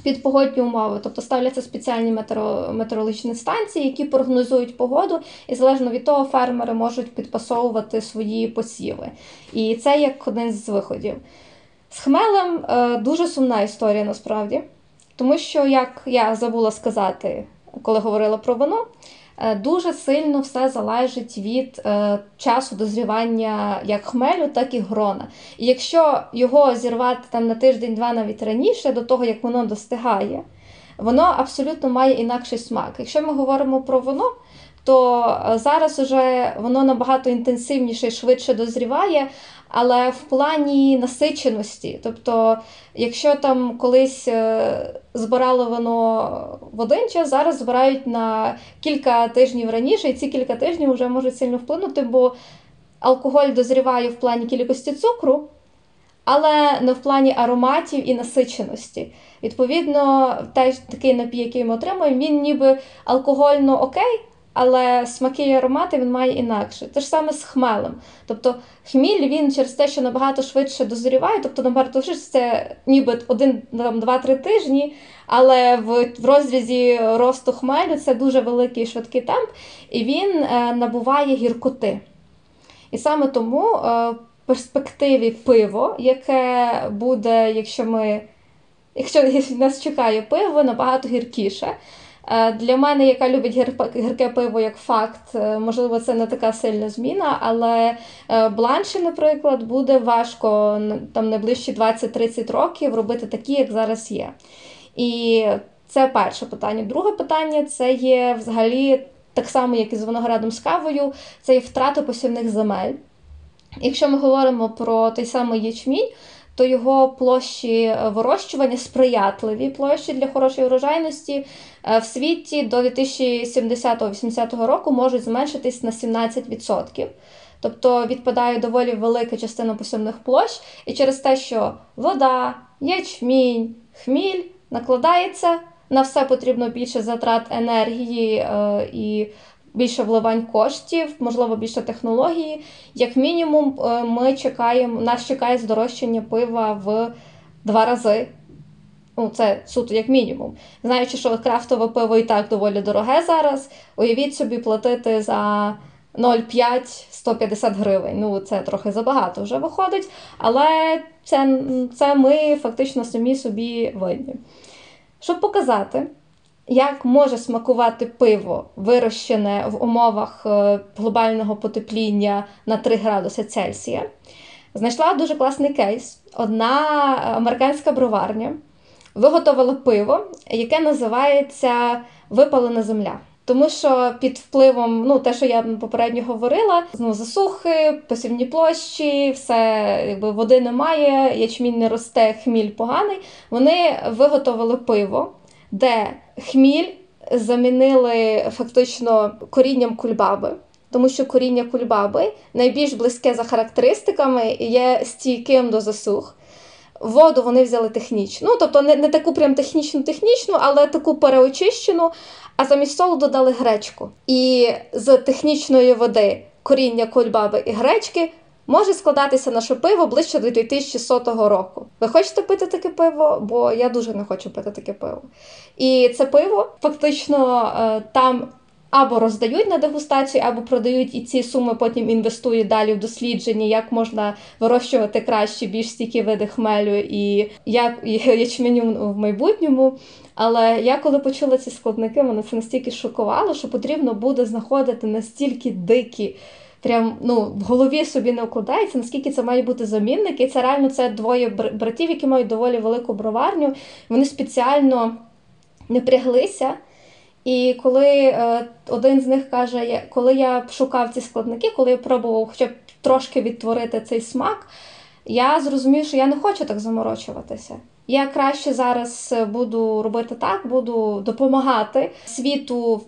під погодні умови, тобто ставляться спеціальні метеорологічні станції, які прогнозують погоду, і залежно від того, фермери можуть підпасовувати свої посіви. І це як один з виходів. З хмелем е, дуже сумна історія насправді, тому що, як я забула сказати, коли говорила про вино, Е, дуже сильно все залежить від е, часу дозрівання як хмелю, так і грона. І якщо його зірвати там на тиждень-два навіть раніше, до того як воно достигає, воно абсолютно має інакший смак. Якщо ми говоримо про воно, то е, зараз уже воно набагато інтенсивніше і швидше дозріває, але в плані насиченості. Тобто, якщо там колись е, збирали воно в один час, зараз збирають на кілька тижнів раніше, і ці кілька тижнів вже можуть сильно вплинути, бо алкоголь дозріває в плані кількості цукру. Але не в плані ароматів і насиченості. Відповідно, теж такий напій, який ми отримуємо, він ніби алкогольно окей, але смаки і аромати він має інакше. Те ж саме з хмелем. Тобто хміль він через те, що набагато швидше дозріває, тобто набагато швидше це ніби один, два-три тижні, але в, в розрізі росту хмелю це дуже великий швидкий темп, і він е, набуває гіркоти. І саме тому е, перспективі пиво, яке буде, якщо ми. Якщо нас чекає пиво, набагато гіркіше. Е, для мене, яка любить гірке пиво як факт, е, можливо, це не така сильна зміна, але е, бланші, наприклад, буде важко там найближчі 20-30 років робити такі, як зараз є. І це перше питання. Друге питання це є взагалі так само, як і з виноградом з кавою, це є втрата посівних земель. Якщо ми говоримо про той самий ячмінь, то його площі е, вирощування сприятливі площі для хорошої врожайності е, в світі до 2070-80 року можуть зменшитись на 17%. Тобто відпадає доволі велика частина посівних площ, і через те, що вода, ячмінь, хміль накладається на все потрібно більше затрат енергії е, і більше вливань коштів, можливо, більше технології. Як мінімум, е, ми чекаємо, нас чекає здорожчання пива в два рази. Ну, це суто як мінімум. Знаючи, що крафтове пиво і так доволі дороге зараз, уявіть собі платити за 0,5 150 гривень. Ну, це трохи забагато вже виходить, але це, це ми фактично самі собі винні. Щоб показати, як може смакувати пиво, вирощене в умовах е, глобального потепління на 3 градуси Цельсія. Знайшла дуже класний кейс. Одна американська броварня виготовила пиво, яке називається Випалена земля. Тому що під впливом, ну те, що я попередньо говорила, ну, засухи, посівні площі, все якби води немає, ячмінь не росте, хміль поганий. Вони виготовили пиво де хміль замінили фактично корінням кульбаби. Тому що коріння кульбаби найбільш близьке за характеристиками є стійким до засух. Воду вони взяли технічну, ну, тобто не не таку прям технічну-технічну, але таку переочищену, а замість солу додали гречку. І з технічної води коріння кульбаби і гречки може складатися наше пиво ближче до 2100 року. Ви хочете пити таке пиво? Бо я дуже не хочу пити таке пиво. І це пиво фактично е, там. Або роздають на дегустацію, або продають і ці суми потім інвестують далі в дослідження, як можна вирощувати краще, більш стійкі види хмелю і як ячменю в майбутньому. Але я коли почула ці складники, мене це настільки шокувало, що потрібно буде знаходити настільки дикі прям ну, в голові собі не укладається, наскільки це має бути замінник. І це реально це двоє братів, які мають доволі велику броварню. Вони спеціально не пряглися. І коли е, один з них каже, коли я шукав ці складники, коли я пробував хоча б трошки відтворити цей смак, я зрозумів, що я не хочу так заморочуватися. Я краще зараз буду робити так, буду допомагати світу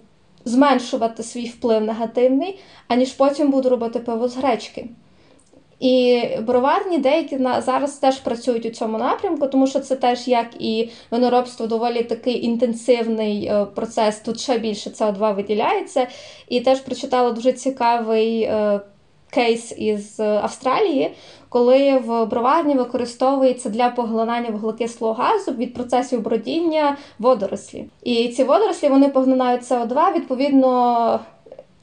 зменшувати свій вплив негативний, аніж потім буду робити пиво з гречки. І броварні деякі на зараз теж працюють у цьому напрямку, тому що це теж як і виноробство доволі такий інтенсивний е, процес. Тут ще більше СО2 виділяється. І теж прочитала дуже цікавий е, кейс із Австралії, коли в броварні використовується для поглинання вуглекислого газу від процесів бродіння водорослі. І ці водорослі вони поглинають СО2, відповідно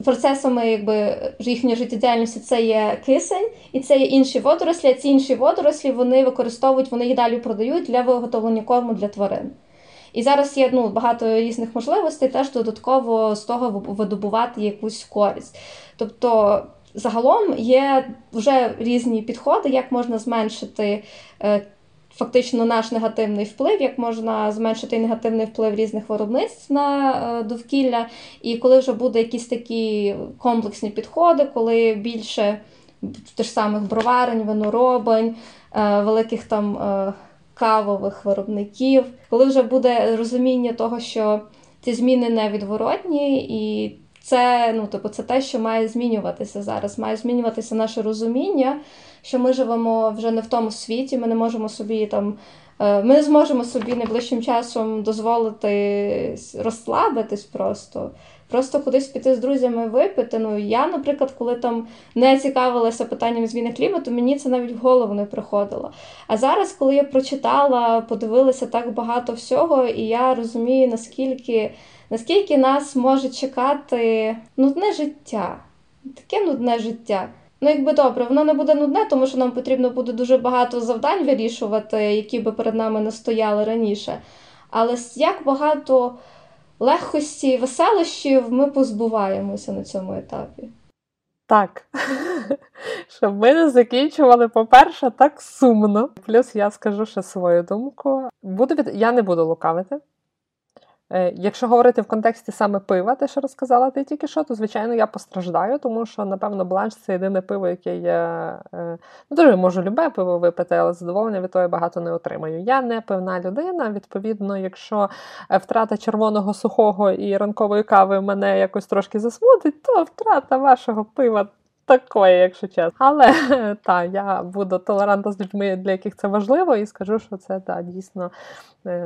процесами якби їхньої життєдіяльності це є кисень, і це є інші водорослі. а Ці інші водорослі вони використовують, вони їх далі продають для виготовлення корму для тварин. І зараз є ну, багато різних можливостей теж додатково з того видобувати якусь користь. Тобто, загалом є вже різні підходи, як можна зменшити е, фактично наш негативний вплив, як можна зменшити негативний вплив різних виробництв на е, довкілля. І коли вже буде якісь такі комплексні підходи, коли більше тих самих броварень, виноробень, е, великих там кавових виробників, коли вже буде розуміння того, що ці зміни невідворотні і це ну, тобто, це те, що має змінюватися зараз. Має змінюватися наше розуміння, що ми живемо вже не в тому світі, ми не можемо собі там. Е, ми не зможемо собі найближчим часом дозволити розслабитись просто, просто кудись піти з друзями випити. Ну я, наприклад, коли там не цікавилася питанням зміни клімату, мені це навіть в голову не приходило. А зараз, коли я прочитала, подивилася так багато всього, і я розумію, наскільки наскільки нас може чекати нудне життя, таке нудне життя. Ну, якби добре, воно не буде нудне, тому що нам потрібно буде дуже багато завдань вирішувати, які би перед нами не стояли раніше. Але як багато легкості і веселощів ми позбуваємося на цьому етапі. Так, щоб ми не закінчували, по-перше, так сумно. Плюс я скажу ще свою думку. Буду від... Я не буду лукавити. Е, якщо говорити в контексті саме пива, те, що розказала ти тільки що, то звичайно я постраждаю, тому що, напевно, бланш це єдине пиво, яке я е, ну, дуже можу любе пиво випити, але задоволення від того я багато не отримаю. Я не пивна людина. Відповідно, якщо е, втрата червоного сухого і ранкової кави мене якось трошки засмутить, то втрата вашого пива. Такої, якщо чесно. Але так, я буду толерантна з людьми, для яких це важливо, і скажу, що це та, дійсно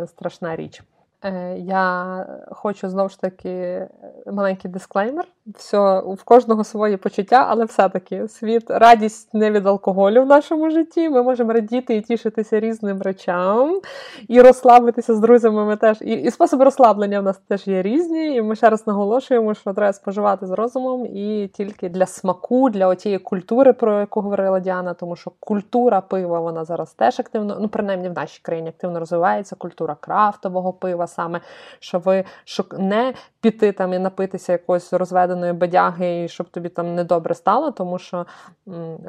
страшна річ. Е, я хочу знову ж таки е, маленький дисклеймер. Все, в кожного свої почуття, але все-таки світ, радість не від алкоголю в нашому житті. Ми можемо радіти і тішитися різним речам, і розслабитися з друзями. Ми теж і, і способи розслаблення в нас теж є різні. І ми ще раз наголошуємо, що треба споживати з розумом і тільки для смаку, для отієї культури, про яку говорила Діана, тому що культура пива вона зараз теж активно, ну принаймні в нашій країні активно розвивається. Культура крафтового пива саме, що ви не піти там і напитися якоїсь розведеної бадяги, і щоб тобі там недобре стало, тому що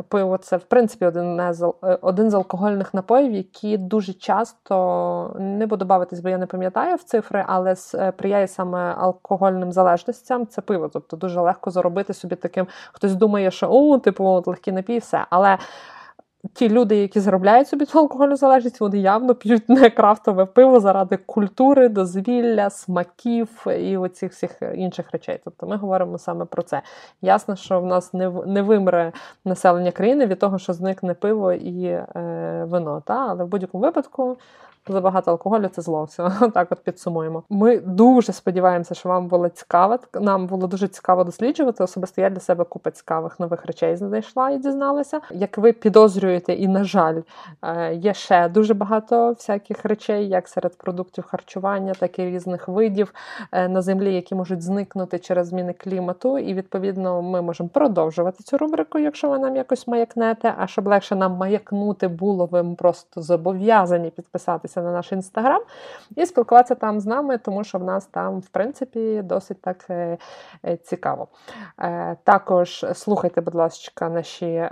пиво це, в принципі, один е, один з алкогольних напоїв, які дуже часто не буду бавитись, бо я не пам'ятаю в цифри, але сприяє саме алкогольним залежностям. Це пиво. Тобто дуже легко заробити собі таким. Хтось думає, що о, типу, от легкий напій, все. Але ті люди, які заробляють собі цю алкогольну залежність, вони явно п'ють не крафтове пиво заради культури, дозвілля, смаків і оцих всіх інших речей. Тобто ми говоримо саме про це. Ясно, що в нас не не вимре населення країни від того, що зникне пиво і е, вино. Та? Але в будь-якому випадку забагато алкоголю це зло. Все так от підсумуємо. Ми дуже сподіваємося, що вам було цікаво. Нам було дуже цікаво досліджувати. Особисто я для себе купа цікавих нових речей знайшла і дізналася. Як ви підозрюєте, і на жаль, е, є ще дуже багато всяких речей, як серед продуктів харчування, так і різних видів е, на землі, які можуть зникнути через зміни клімату. І відповідно ми можемо продовжувати цю рубрику, якщо ви нам якось маякнете. А щоб легше нам маякнути було, ви просто зобов'язані підписатися підписатися на наш інстаграм і спілкуватися там з нами, тому що в нас там, в принципі, досить так е, е, цікаво. Е, також слухайте, будь ласка, наші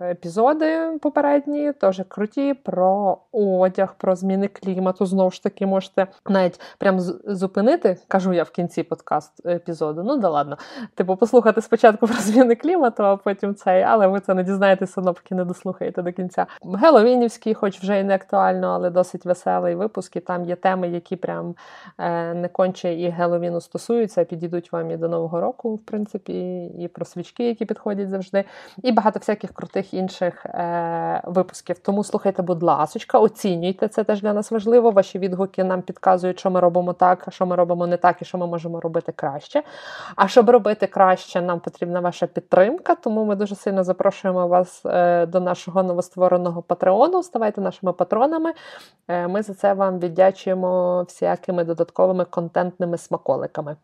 епізоди попередні, теж круті, про одяг, про зміни клімату. Знову ж таки, можете навіть прям зупинити, кажу я в кінці подкаст епізоду. Ну да ладно. Типу, послухати спочатку про зміни клімату, а потім цей, але ви це не дізнаєтеся, поки не дослухаєте до кінця. Геловінівський, хоч вже і не актуально, але досить досить веселий випуск, і там є теми, які прям е, не конче і Геловіну стосуються, підійдуть вам і до Нового року, в принципі, і про свічки, які підходять завжди, і багато всяких крутих інших е, випусків. Тому слухайте, будь ласочка, оцінюйте це теж для нас важливо. Ваші відгуки нам підказують, що ми робимо так, що ми робимо не так, і що ми можемо робити краще. А щоб робити краще, нам потрібна ваша підтримка, тому ми дуже сильно запрошуємо вас е, до нашого новоствореного патреону. Ставайте нашими патронами. Е, ми за це вам віддячуємо всякими додатковими контентними смаколиками.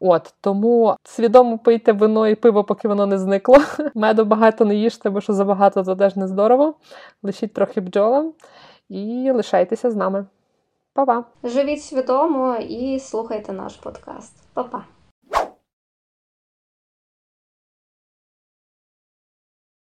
От тому свідомо пийте вино і пиво, поки воно не зникло. Меду багато не їжте, бо що забагато то теж не здорово. Лишіть трохи бджолам і лишайтеся з нами. Па-па! Живіть свідомо і слухайте наш подкаст. Па-па!